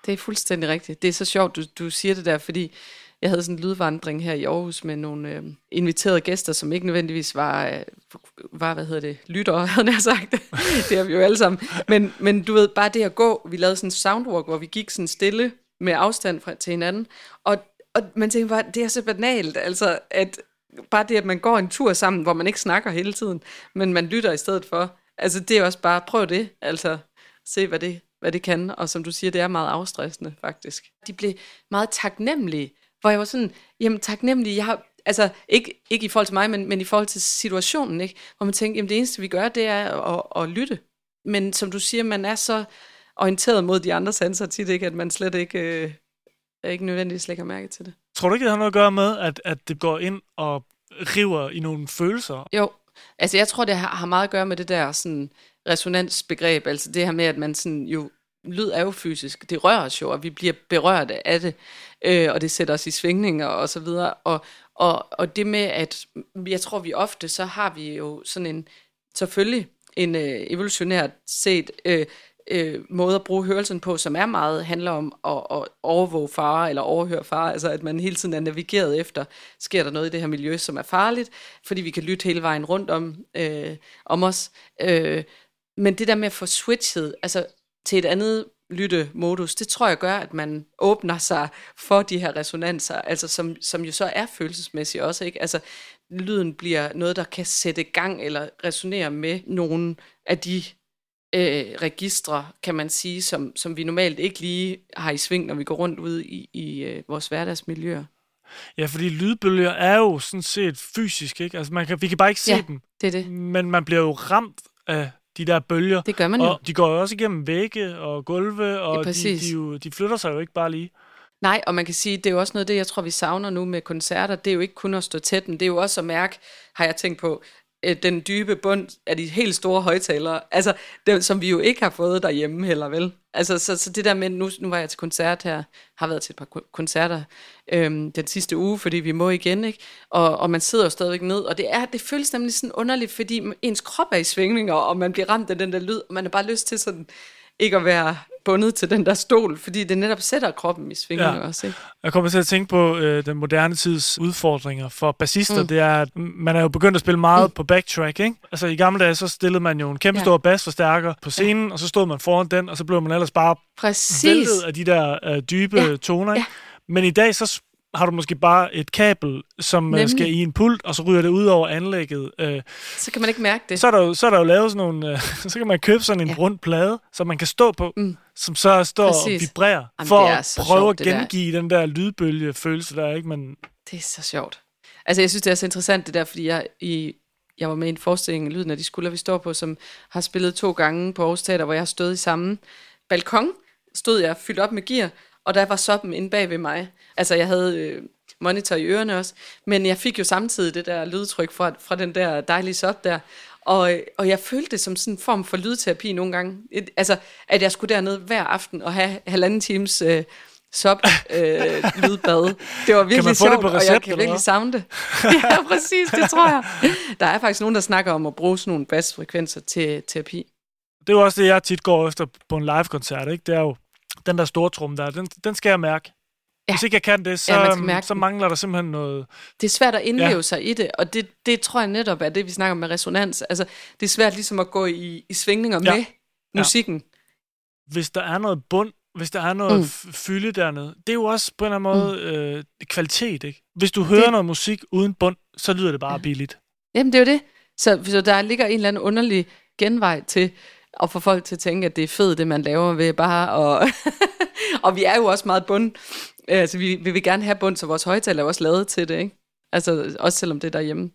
Det er fuldstændig rigtigt. Det er så sjovt, du, du siger det der, fordi jeg havde sådan en lydvandring her i Aarhus med nogle øh, inviterede gæster, som ikke nødvendigvis var, øh, var hvad hedder det, lyttere, havde jeg sagt. det er vi jo alle sammen. Men, men du ved, bare det at gå, vi lavede sådan en soundwalk, hvor vi gik sådan stille med afstand fra, til hinanden, og, og man tænkte bare, det er så banalt, altså at bare det, at man går en tur sammen, hvor man ikke snakker hele tiden, men man lytter i stedet for, altså det er også bare, prøv det, altså se, hvad det, hvad det kan, og som du siger, det er meget afstressende, faktisk. De blev meget taknemmelige hvor jeg var sådan, jamen taknemmelig, jeg har, altså ikke, ikke i forhold til mig, men, men i forhold til situationen, ikke? hvor man tænker, jamen det eneste vi gør, det er at, at lytte. Men som du siger, man er så orienteret mod de andre sanser tit, ikke, at man slet ikke, øh, ikke nødvendigvis lægger mærke til det. Tror du ikke, det har noget at gøre med, at, at det går ind og river i nogle følelser? Jo, altså jeg tror, det har, har meget at gøre med det der sådan, resonansbegreb, altså det her med, at man sådan jo lyd er jo fysisk, det rører os jo, og vi bliver berørt af det, øh, og det sætter os i svingninger og så videre, og, og, og det med, at jeg tror vi ofte, så har vi jo sådan en, selvfølgelig en øh, evolutionært set øh, øh, måde at bruge hørelsen på, som er meget, handler om at, at overvåge fare eller overhøre fare, altså at man hele tiden er navigeret efter, sker der noget i det her miljø, som er farligt, fordi vi kan lytte hele vejen rundt om, øh, om os. Øh, men det der med at få switchet, altså til et andet lyttemodus, det tror jeg gør, at man åbner sig for de her resonanser, altså som, som jo så er følelsesmæssigt også, ikke? Altså, lyden bliver noget, der kan sætte gang eller resonere med nogle af de øh, registre, kan man sige, som, som vi normalt ikke lige har i sving, når vi går rundt ud i, i øh, vores hverdagsmiljøer. Ja, fordi lydbølger er jo sådan set fysisk, ikke? Altså, man kan, vi kan bare ikke se ja, dem. det er det. Men man bliver jo ramt af de der bølger. Det gør man jo. Og de går jo også igennem vægge og gulve, og Ja, de, de, jo, de flytter sig jo ikke bare lige. Nej, og man kan sige, det er jo også noget af det, jeg tror, vi savner nu med koncerter. Det er jo ikke kun at stå tæt, men det er jo også at mærke, har jeg tænkt på, øh, den dybe bund af de helt store højtalere, altså, det, som vi jo ikke har fået derhjemme heller, vel? Altså, så, så det der med, nu, nu var jeg til koncert her, har været til et par koncerter øhm, den sidste uge, fordi vi må igen, ikke? Og, og man sidder jo stadigvæk ned, og det, er, det føles nemlig sådan underligt, fordi ens krop er i svingninger, og man bliver ramt af den der lyd, og man har bare lyst til sådan, ikke at være bundet til den der stol, fordi det netop sætter kroppen i svingninger Ja. også, ikke? Jeg kommer til at tænke på øh, den moderne tids udfordringer for bassister. Mm. Det er, at man er jo begyndt at spille meget mm. på backtrack, ikke? Altså i gamle dage, så stillede man jo en kæmpe Ja. stor bassforstærker på scenen, ja. og så stod man foran den, og så blev man ellers bare Præcis. væltet af de der øh, dybe Ja. toner. Ikke? Ja. Men i dag, så har du måske bare et kabel, som øh, Nemlig. skal i en pult, og så ryger det ud over anlægget. Øh, Så kan man ikke mærke det. så, er der jo, så er der jo lavet sådan nogle... Øh, så kan man købe sådan en ja. Rund plade, som man kan stå på, mm. Som så står Præcis. og vibrerer, Jamen, for at prøve sjovt, at det der. gengive den der lydbølge-følelse der, ikke? Men Det er så sjovt. Altså, jeg synes, det er så interessant det der, fordi jeg, i, jeg var med i en forestilling, Lyden af de skuldre, vi står på, som har spillet to gange på Aarhus Teater, hvor jeg har stået i samme balkon, stod jeg fyldt op med gear, og der var soppen inde bag ved mig. Altså, jeg havde øh, monitor i ørerne også, men jeg fik jo samtidig det der lydtryk fra, fra den der dejlige sop der, og, og jeg følte det som sådan en form for lydterapi nogle gange. Et, altså, at jeg skulle derned hver aften og have halvanden times øh, sop øh, lydbad. Det var virkelig sjovt, og jeg kan virkelig savne det. ja, præcis, det tror jeg. Der er faktisk nogen, der snakker om at bruge sådan nogle basfrekvenser til terapi. det er jo også det, jeg tit går efter på en live-koncert, ikke? Det er jo den der store trum der, den, den skal jeg mærke. Ja. Ja. Hvis ikke jeg kan det, så, Ja, man så mangler der simpelthen noget... Det er svært at indleve Ja. ja. sig i det, og det, det tror jeg netop er det, vi snakker om med resonans. Altså, det er svært ligesom at gå i, i svingninger Ja. med musikken. Hvis der er noget bund, hvis der er noget mm. Mm. fylde dernede, det er jo også på en eller anden måde øh, kvalitet, ikke? Hvis du hører Det- noget musik uden bund, så lyder det bare billigt. Jamen, det er jo det. Så, så der ligger en eller anden underlig genvej til og få folk til at tænke, at det er fedt, det man laver ved bare og Og vi er jo også meget bund. Øh, altså, vi, vi vil gerne have bund, så vores højtaler er også lavet til det, ikke? Altså, også selvom det er derhjemme.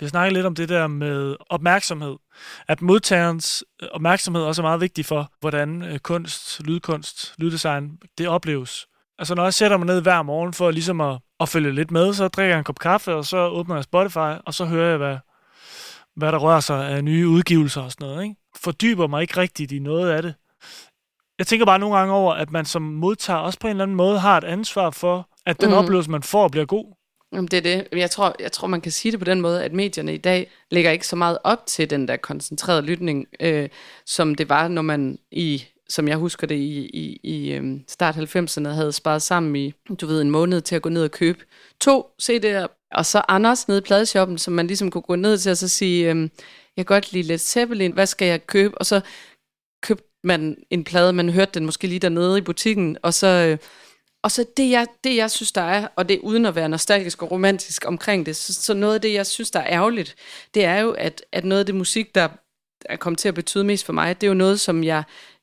Vi har snakket lidt om det der med opmærksomhed. At modtagerens øh, opmærksomhed også er meget vigtig for, hvordan øh, kunst, lydkunst, lyddesign, det opleves. Altså når jeg sætter mig ned hver morgen for ligesom at, at følge lidt med, så drikker jeg en kop kaffe, og så åbner jeg Spotify, og så hører jeg, hvad, hvad der rører sig af nye udgivelser og sådan noget. Ikke? Fordyber mig ikke rigtigt i noget af det. Jeg tænker bare nogle gange over, at man som modtager også på en eller anden måde har et ansvar for, at den mm. Oplevelse, man får, bliver god. Jamen, det er det. Jeg tror, jeg tror, man kan sige det på den måde, at medierne i dag lægger ikke så meget op til den der koncentrerede lytning, øh, som det var, når man i som jeg husker det, i, i, i øhm, start 90'erne havde sparet sammen i, du ved, en måned til at gå ned og købe to CD'er, og så Anders nede i pladeshoppen, som man ligesom kunne gå ned til og så sige, øhm, jeg kan godt lide Led Zeppelin, hvad skal jeg købe? Og så købte man en plade, man hørte den måske lige dernede i butikken, og så, øh, og så det, jeg, det, jeg synes, der er, og det er uden at være nostalgisk og romantisk omkring det, så, så noget af det, jeg synes, der er ærgerligt, det er jo, at, at noget af det musik, der er kommet til at betyde mest for mig, det er jo noget, som jeg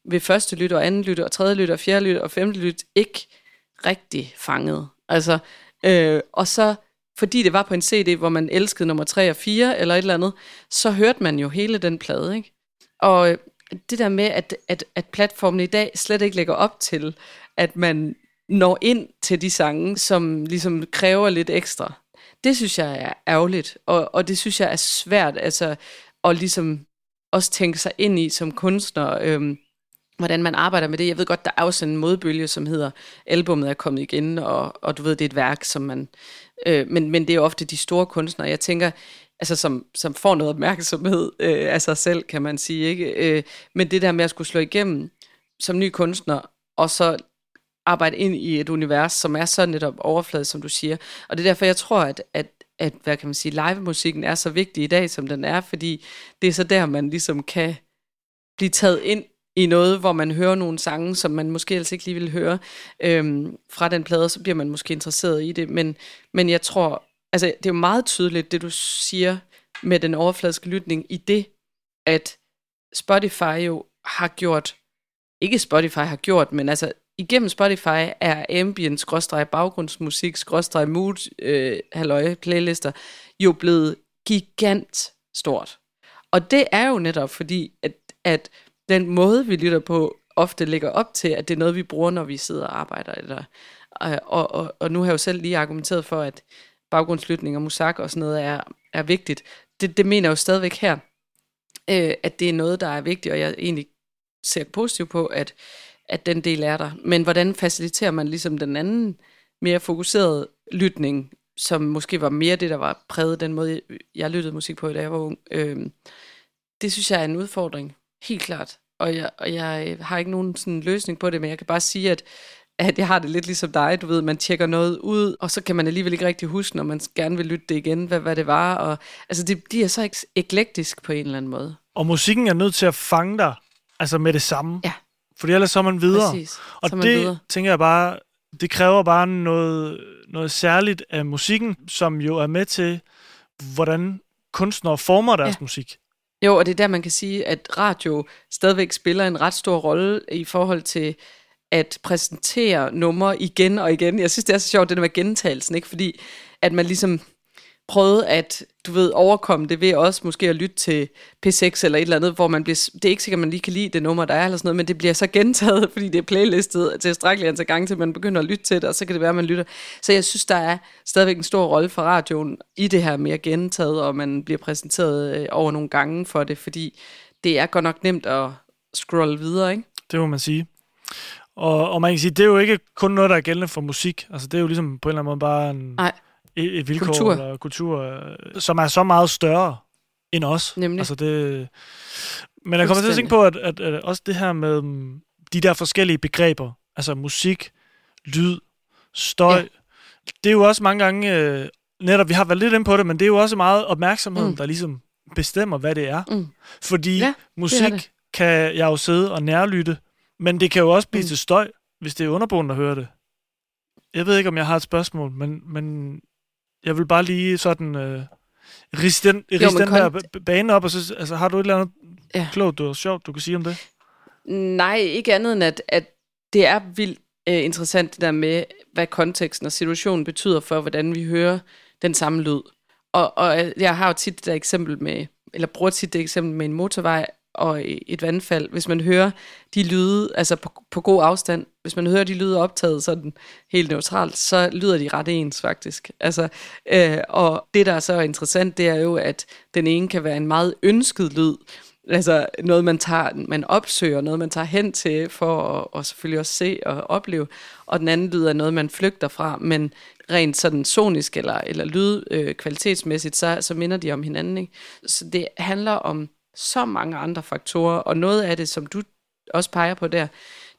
ved første lytte og anden lytte og tredje lytte og fjerde lytte og femte lytte ikke rigtig fanget. Altså, øh, og så fordi det var på en CD, hvor man elskede nummer 3 og 4 eller et eller andet, så hørte man jo hele den plade, ikke? Og øh, det der med, at, at, at platformen i dag slet ikke lægger op til, at man når ind til de sange, som ligesom kræver lidt ekstra. Det synes jeg er ærgerligt, og, og det synes jeg er svært, altså at ligesom også tænke sig ind i som kunstner, øhm, hvordan man arbejder med det. Jeg ved godt, der er også en modbølge, som hedder, albummet er kommet igen, og, og du ved, det er et værk, som man... Øh, men, men det er jo ofte de store kunstnere. Jeg tænker, altså som, som får noget opmærksomhed øh, af sig selv, kan man sige. ikke. Øh, men det der med at skulle slå igennem som ny kunstner, og så arbejde ind i et univers, som er så netop overfladet, som du siger. Og det er derfor, jeg tror, at, at, at hvad kan man sige, live-musikken er så vigtig i dag, som den er, fordi det er så der, man ligesom kan blive taget ind i noget, hvor man hører nogle sange, som man måske ellers ikke lige vil høre øhm, fra den plade, så bliver man måske interesseret i det. Men, men jeg tror, altså det er jo meget tydeligt, det du siger med den overfladiske lytning, i det, at Spotify jo har gjort, ikke Spotify har gjort, men altså igennem Spotify er ambient, skråstrej, baggrundsmusik, skråstrej, mood, øh, halløj, playlister, jo blevet gigant stort. Og det er jo netop fordi, at, at den måde, vi lytter på, ofte ligger op til, at det er noget, vi bruger, når vi sidder og arbejder. Eller, øh, og, og, og nu har jeg jo selv lige argumenteret for, at baggrundslytning og musak og sådan noget er, er vigtigt. Det, det mener jeg jo stadigvæk her, øh, at det er noget, der er vigtigt, og jeg egentlig ser positivt på, at, at den del er der. Men hvordan faciliterer man ligesom den anden mere fokuserede lytning, som måske var mere det, der var præget den måde, jeg lyttede musik på, da jeg var ung. Øh, det synes jeg er en udfordring, helt klart. Og jeg, og jeg har ikke nogen sådan løsning på det, men jeg kan bare sige, at, at jeg har det lidt ligesom dig. Du ved, man tjekker noget ud, og så kan man alligevel ikke rigtig huske, når man gerne vil lytte det igen, hvad, hvad det var. Og, altså, det, de er så ek- eklektisk på en eller anden måde. Og musikken er nødt til at fange dig altså med det samme. Ja. Fordi ellers så er man videre. Præcis. Og Så er man det videre. tænker jeg bare, det kræver bare noget, noget særligt af musikken, som jo er med til, hvordan kunstnere former deres. Ja. musik. Jo, og det er der, man kan sige, at radio stadigvæk spiller en ret stor rolle i forhold til at præsentere numre igen og igen. Jeg synes, det er så sjovt, det der med gentagelsen, ikke? Fordi at man ligesom prøvede at, du ved, overkomme det ved også måske at lytte til P6 eller et eller andet, hvor man bliver, det er ikke sikkert, at man lige kan lide det nummer, der er eller sådan noget, men det bliver så gentaget, fordi det er playlistet til strækkeligt antal gange, til man begynder at lytte til det, og så kan det være, at man lytter. Så jeg synes, der er stadigvæk en stor rolle for radioen i det her mere gentaget, og man bliver præsenteret øh, over nogle gange for det, fordi det er godt nok nemt at scrolle videre, ikke? Det må man sige. Og, og man kan sige, det er jo ikke kun noget, der er gældende for musik. Altså, det er jo ligesom på en eller anden måde bare en, Nej, et, et vilkår Kultur. eller kultur, øh, som er så meget større end os. Nemlig. Altså det, men jeg kommer til at tænke på, at, at, at også det her med mm, de der forskellige begreber, altså musik, lyd, støj, ja. Det er jo også mange gange, øh, netop vi har været lidt inde på det, men det er jo også meget opmærksomheden, mm. Der ligesom bestemmer, hvad det er. Mm. Fordi Ja, musik det. kan jeg jo sidde og nærlytte, men det kan jo også blive. Mm. til støj, hvis det er underboen, der hører det. Jeg ved ikke, om jeg har et spørgsmål, men, men jeg vil bare lige sådan øh, riste den, Jo, riste men den der kon- b- bane op, og så altså, har du et eller andet ja. Ja. klogt og sjovt, du kan sige om det? Nej, ikke andet end, at, at det er vildt øh, interessant det der med, hvad konteksten og situationen betyder for, hvordan vi hører den samme lyd. Og, og øh, jeg har jo tit det der eksempel med, eller bruger tit det eksempel med en motorvej og et vandfald. Hvis man hører de lyde, altså på, på god afstand, hvis man hører de lyde optaget sådan helt neutralt, så lyder de ret ens faktisk. Altså, øh, og det, der er så interessant, det er jo, at den ene kan være en meget ønsket lyd, Altså noget, man, tager, man opsøger, noget, man tager hen til for at og selvfølgelig også se og opleve. Og den anden lyd er noget, man flygter fra, men rent sådan sonisk eller, eller lyd øh, kvalitetsmæssigt, så, så minder de om hinanden. Ikke? Så det handler om så mange andre faktorer, og noget af det, som du også peger på der,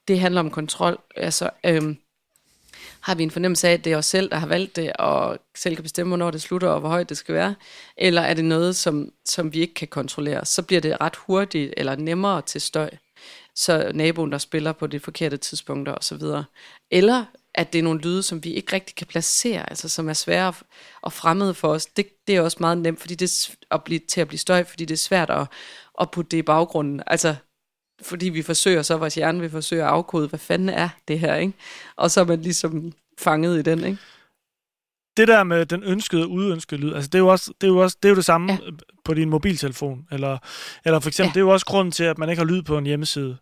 det handler om kontrol. Altså, øhm, har vi en fornemmelse af, at det er os selv, der har valgt det, og selv kan bestemme, hvornår det slutter, og hvor højt det skal være? Eller er det noget, som, som vi ikke kan kontrollere? Så bliver det ret hurtigt eller nemmere til støj. Så naboen, der spiller på de forkerte tidspunkter osv. Eller at det er nogle lyde, som vi ikke rigtig kan placere, altså som er svære at- og fremmede for os. Det, det er også meget nemt, fordi det er at blive, til at blive støj, fordi det er svært at, at putte det i baggrunden. Altså, fordi vi forsøger så, vores hjerne vil forsøge at afkode, hvad fanden er det her, ikke? Og så er man ligesom fanget i den, ikke? Det der med den ønskede og uønskede lyd, altså det er jo også det, er jo også, det, er jo det samme Ja. på din mobiltelefon. Eller, eller for eksempel, Ja. det er jo også grunden til, at man ikke har lyd på en hjemmeside,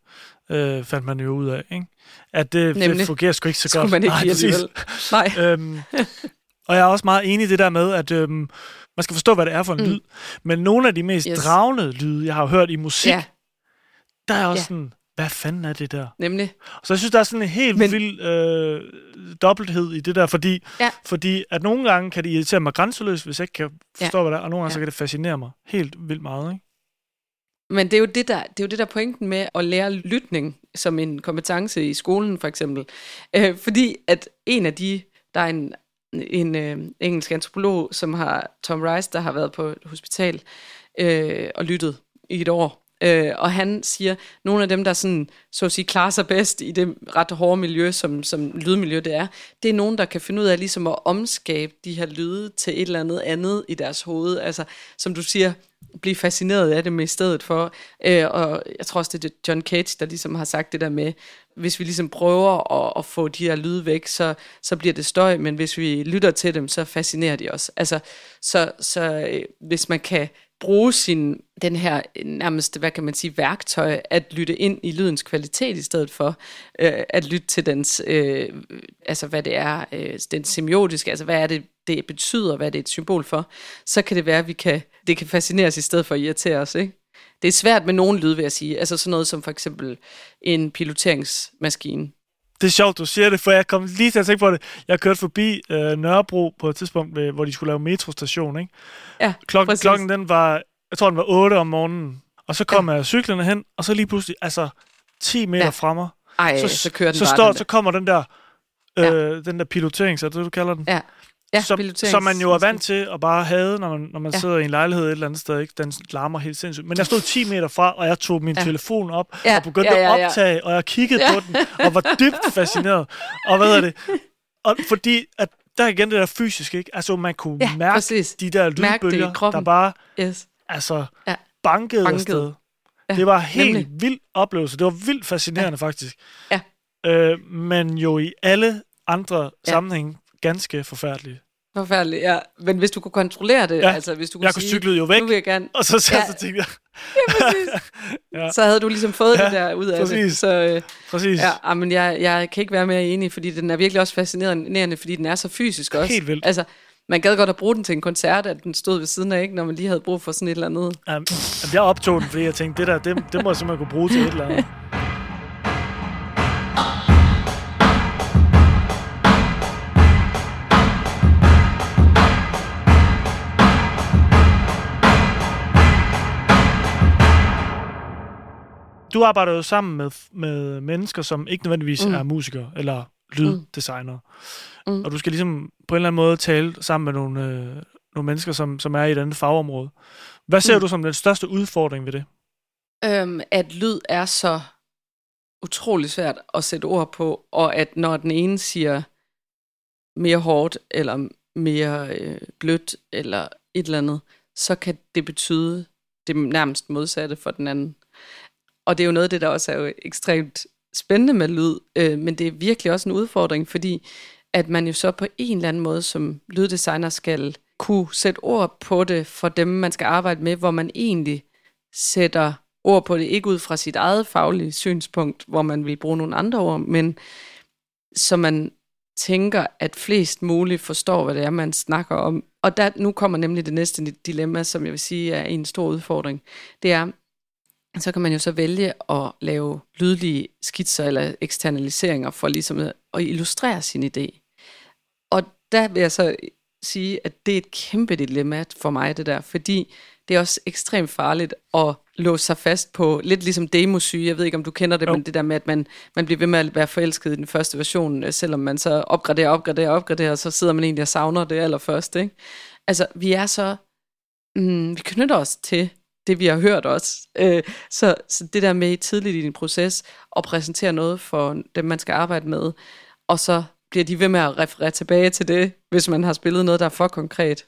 øh, fandt man jo ud af. Ikke? At det, det Nemlig. fungerer sgu ikke så Skulle godt. man ikke Nej, alligevel. Nej. øhm, og jeg er også meget enig i det der med, at øhm, man skal forstå, hvad det er for en Mm. lyd. Men nogle af de mest Yes. dragende lyde, jeg har hørt i musik, Ja, der er også ja. sådan, hvad fanden er det der? nemlig. Så jeg synes, der er sådan en helt Men- vild øh, dobbelthed i det der, fordi, Ja. fordi at nogle gange kan det irritere mig grænseløst, hvis jeg ikke kan forstå, Ja. hvad det er, og nogle gange Ja. så kan det fascinere mig helt vildt meget. Ikke? Men det er jo det der, det er jo det der er pointen med at lære lytning som en kompetence i skolen for eksempel. Øh, fordi at en af de, der er en, en øh, engelsk antropolog, som har Tom Rice, der har været på et hospital øh, og lyttet i et år Øh, og han siger, nogle af dem, der sådan, så at sige, klarer sig bedst i det ret hårde miljø, som, som lydmiljø det er, det er nogen, der kan finde ud af ligesom at omskabe de her lyde til et eller andet andet i deres hoved. Altså, som du siger, blive fascineret af det med i stedet for. Øh, og jeg tror også, det er John Cage, der ligesom har sagt det der med, hvis vi ligesom prøver at, at få de her lyde væk, så, så bliver det støj, men hvis vi lytter til dem, så fascinerer de os. Altså, så, så øh, hvis man kan bruge sin, den her nærmest, hvad kan man sige, værktøj, at lytte ind i lydens kvalitet i stedet for øh, at lytte til dens, øh, altså hvad det er, øh, den semiotiske, altså hvad er det, det betyder, hvad det er et symbol for, så kan det være, at vi kan, det kan fascinere os i stedet for at irritere os, ikke? Det er svært med nogen lyd, vil jeg sige. Altså sådan noget som for eksempel en piloteringsmaskine. Det er sjovt, du siger det, for jeg kom lige til at tænke på det. Jeg kørte forbi øh, Nørrebro på et tidspunkt, hvor de skulle lave metrostation, ikke? Ja, Klok- præcis. klokken den var, jeg tror den var 8 om morgenen. Og så kom ja. jeg cyklerne hen, og så lige pludselig, altså 10 meter ja. Fra mig, Ej, så, så, kører den så, står, så kommer den der, øh, Ja. den der pilotering, så det, du kalder den? Ja, ja som, som man jo er vant til at bare have, når man, når man ja. Sidder i en lejlighed et eller andet sted. Ikke? Den larmer helt sindssygt. Men jeg stod 10 meter fra, og jeg tog min ja. Telefon op Ja, og begyndte ja, ja, at ja. optage, og jeg kiggede Ja. på den, og var dybt fascineret. Og hvad er det? Og fordi, at der er igen det der fysiske, ikke? Altså, man kunne Ja, mærke præcis. de der lydbølger, der bare Yes. altså, Ja. bankede, Bankede. afsted. Ja, det var helt nemlig. vild oplevelse. Det var vildt fascinerende, ja. faktisk. Ja. Øh, men jo i alle andre. Ja. sammenhænge ganske forfærdeligt. Forfærdeligt, ja. Men hvis du kunne kontrollere det, Ja, altså hvis du kunne Jeg kunne sige, cykle jo væk, nu vil jeg gerne, og så, så, Ja. så tænkte jeg, Ja. så havde du ligesom fået Ja, det der ud af det. præcis. Så øh, præcis, ja, ah, men jeg, jeg kan ikke være mere enig, fordi den er virkelig også fascinerende, fordi den er så fysisk også. Helt vildt. Altså, man gad godt at bruge den til en koncert, at den stod ved siden af, ikke, når man lige havde brug for sådan et eller andet. Jamen, jeg optog den, fordi jeg tænkte, det der, det, det må jeg simpelthen kunne bruge til et eller andet. Du arbejder jo sammen med, med mennesker, som ikke nødvendigvis mm. Er musikere eller lyddesignere. Mm. Mm. Og du skal ligesom på en eller anden måde tale sammen med nogle, øh, nogle mennesker, som, som er i et andet fagområde. Hvad ser. Mm. du som den største udfordring ved det? Øhm, at lyd er så utrolig svært at sætte ord på, og at når den ene siger mere hårdt, eller mere øh, blødt, eller et eller andet, så kan det betyde det nærmest modsatte for den anden. Og det er jo noget af det, der også er jo ekstremt spændende med lyd, øh, men det er virkelig også en udfordring, fordi at man jo så på en eller anden måde som lyddesigner skal kunne sætte ord på det for dem, man skal arbejde med, hvor man egentlig sætter ord på det, ikke ud fra sit eget faglige synspunkt, hvor man vil bruge nogle andre ord, men så man tænker, at flest muligt forstår, hvad det er, man snakker om. Og der, nu kommer nemlig det næste dilemma, som jeg vil sige er en stor udfordring. Det er, så kan man jo så vælge at lave lydlige skitser eller eksternaliseringer for ligesom at illustrere sin idé. Og der vil jeg så sige, at det er et kæmpe dilemma for mig, det der, fordi det er også ekstremt farligt at låse sig fast på, lidt ligesom demosyge, jeg ved ikke, om du kender det, Jo. men det der med, at man, man bliver ved med at være forelsket i den første version, øh, selvom man så opgraderer, opgraderer, opgraderer, og så sidder man egentlig og savner det allerførst, ikke? Altså, vi er så, mm, vi knytter os til det, vi har hørt også. Øh, så, så det der med tidligt i din proces, at præsentere noget for dem, man skal arbejde med, og så bliver de ved med at referere tilbage til det, hvis man har spillet noget, der er for konkret,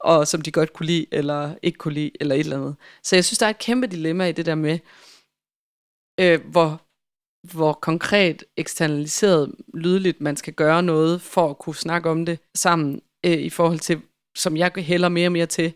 og som de godt kunne lide, eller ikke kunne lide, eller et eller andet. Så jeg synes, der er et kæmpe dilemma i det der med, øh, hvor, hvor konkret eksternaliseret lydligt man skal gøre noget, for at kunne snakke om det sammen, øh, i forhold til, som jeg hælder mere og mere til,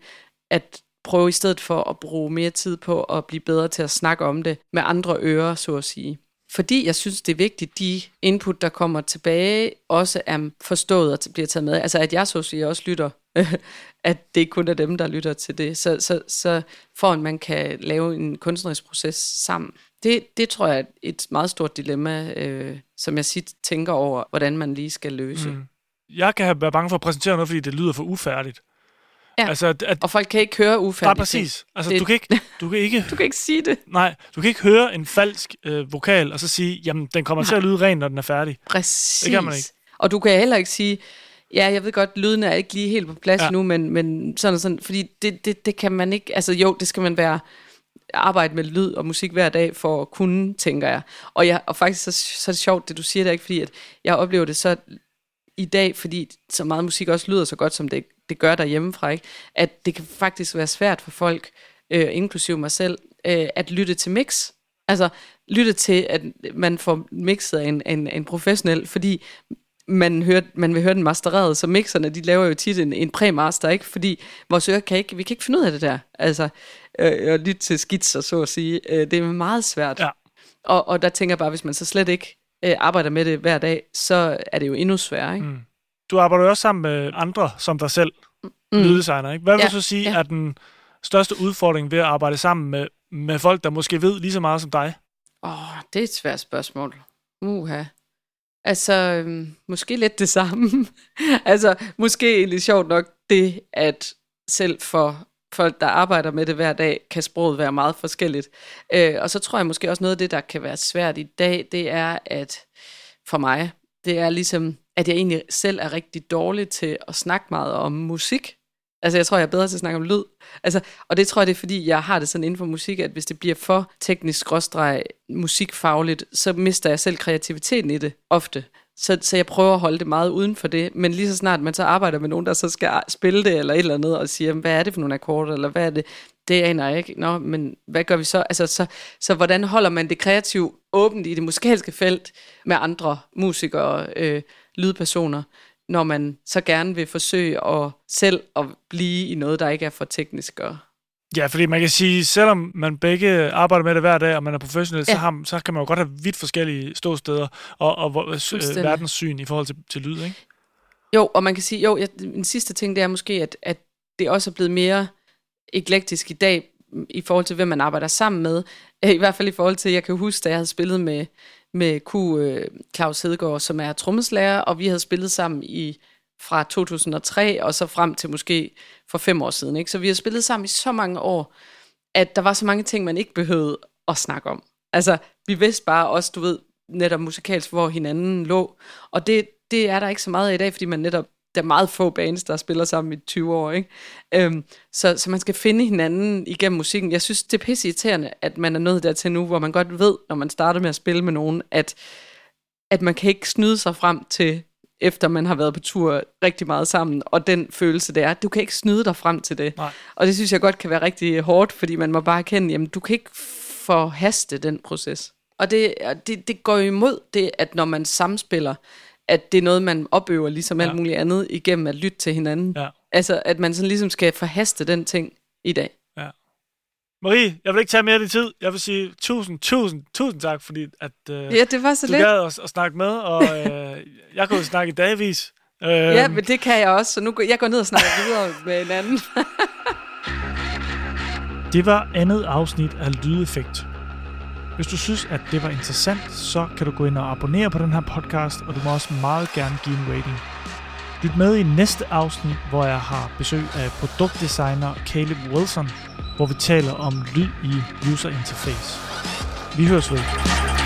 at prøve i stedet for at bruge mere tid på at blive bedre til at snakke om det med andre ører, så at sige. Fordi jeg synes, det er vigtigt, de input, der kommer tilbage, også er forstået og bliver taget med. Altså at jeg så at sige også lytter, at det ikke kun er dem, der lytter til det. Så, så, så for at man kan lave en kunstnerisk proces sammen. Det, det tror jeg er et meget stort dilemma, øh, som jeg sit tænker over, hvordan man lige skal løse. Mm. Jeg kan være bange for at præsentere noget, fordi det lyder for ufærdigt. Ja. Altså, at, at, Og folk kan ikke høre ufærdigt. præcis. Altså, Det- du kan ikke, du kan ikke, Du kan ikke sige det. nej, du kan ikke høre en falsk øh, vokal, og så sige, jamen, den kommer til at lyde ren, når den er færdig. Præcis. Det kan man ikke. Og du kan heller ikke sige, ja, jeg ved godt, lyden er ikke lige helt på plads ja. nu, men, men sådan og sådan, fordi det, det, det kan man ikke, altså jo, det skal man være arbejde med lyd og musik hver dag for at kunne, tænker jeg. Og, jeg, og faktisk så, så er det sjovt, det du siger der, ikke? fordi at jeg oplever det så i dag, fordi så meget musik også lyder så godt, som det, det gør derhjemmefra, ikke? at det kan faktisk være svært for folk, øh, inklusive mig selv, øh, at lytte til mix. Altså lytte til, at man får mixet af en, en, en professionel, fordi man, hører, man vil høre den mastereret, så mixerne, de laver jo tit en, en præmaster, ikke? Fordi vores ører kan ikke, vi kan ikke finde ud af det der. Altså, øh, at lytte til skitser, så at sige. Øh, det er meget svært. Ja. Og, og der tænker jeg bare, hvis man så slet ikke øh, arbejder med det hver dag, så er det jo endnu sværere, ikke? Mm. Du arbejder jo også sammen med andre som dig selv, mm. lyddesigner, ikke? Hvad vil Ja, du så sige ja. er den største udfordring ved at arbejde sammen med, med folk, der måske ved lige så meget som dig? Åh, oh, det er et svært spørgsmål. Uha. Altså, øhm, måske lidt det samme. altså, måske egentlig sjovt nok det, at selv for folk, der arbejder med det hver dag, kan sproget være meget forskelligt. Øh, og så tror jeg måske også noget af det, der kan være svært i dag, det er, at for mig, det er ligesom, at jeg egentlig selv er rigtig dårlig til at snakke meget om musik. Altså, jeg tror, jeg er bedre til at snakke om lyd. Altså, og det tror jeg, det er, fordi jeg har det sådan inden for musik, at hvis det bliver for teknisk skråstreg musikfagligt, så mister jeg selv kreativiteten i det ofte. Så, så jeg prøver at holde det meget uden for det. Men lige så snart man så arbejder med nogen, der så skal spille det eller et eller andet, og siger, hvad er det for nogle akkorder, eller hvad er det, det aner jeg ikke. Nå, men hvad gør vi så? Altså, så, så hvordan holder man det kreativt åbent i det musikalske felt med andre musikere, øh, lydpersoner, når man så gerne vil forsøge at selv at blive i noget, der ikke er for teknisk og Ja, fordi man kan sige, selvom man begge arbejder med det hver dag, og man er professionel, ja. så, har, så kan man jo godt have vidt forskellige ståsteder og, og øh, verdenssyn i forhold til, til lyd, ikke? Jo, og man kan sige, jo, jeg, en sidste ting, det er måske, at, at det også er blevet mere eklektisk i dag, i forhold til, hvem man arbejder sammen med. Øh, I hvert fald i forhold til, jeg kan huske, da jeg havde spillet med, med Q øh, Claus Hedegaard, som er trommeslager, og vi havde spillet sammen i fra 2003 og så frem til måske for fem år siden. Ikke? Så vi har spillet sammen i så mange år, at der var så mange ting, man ikke behøvede at snakke om. Altså, vi vidste bare også, du ved, netop musikalsk, hvor hinanden lå. Og det, det er der ikke så meget af i dag, fordi man netop, der er meget få bands, der spiller sammen i 20 år, ikke? Øhm, så, så man skal finde hinanden igennem musikken. Jeg synes, det er pisse irriterende, at man er nået dertil nu, hvor man godt ved, når man starter med at spille med nogen, at, at man kan ikke snyde sig frem til, efter man har været på tur rigtig meget sammen, og den følelse, det er, du kan ikke snyde dig frem til det. Nej. Og det synes jeg godt kan være rigtig hårdt, fordi man må bare erkende, jamen du kan ikke forhaste den proces. Og det, det, det går imod det, at når man samspiller, at det er noget, man opøver ligesom Ja. alt muligt andet igennem at lytte til hinanden. Ja. Altså, at man sådan ligesom skal forhaste den ting i dag. Marie, jeg vil ikke tage mere af din tid. Jeg vil sige tusind, tusind, tusind tak, fordi at, øh, Ja, det var så du lidt. gad at, at snakke med, og øh, jeg kunne snakke i dagvis. Øh, Ja, men det kan jeg også, så nu går jeg går ned og snakker videre med en anden. Det var andet afsnit af Lydeffekt. Hvis du synes, at det var interessant, så kan du gå ind og abonnere på den her podcast, og du må også meget gerne give en rating. Lyt med i næste afsnit, hvor jeg har besøg af produktdesigner Caleb Wilson, hvor vi taler om lyd i user interface. Vi høres ved.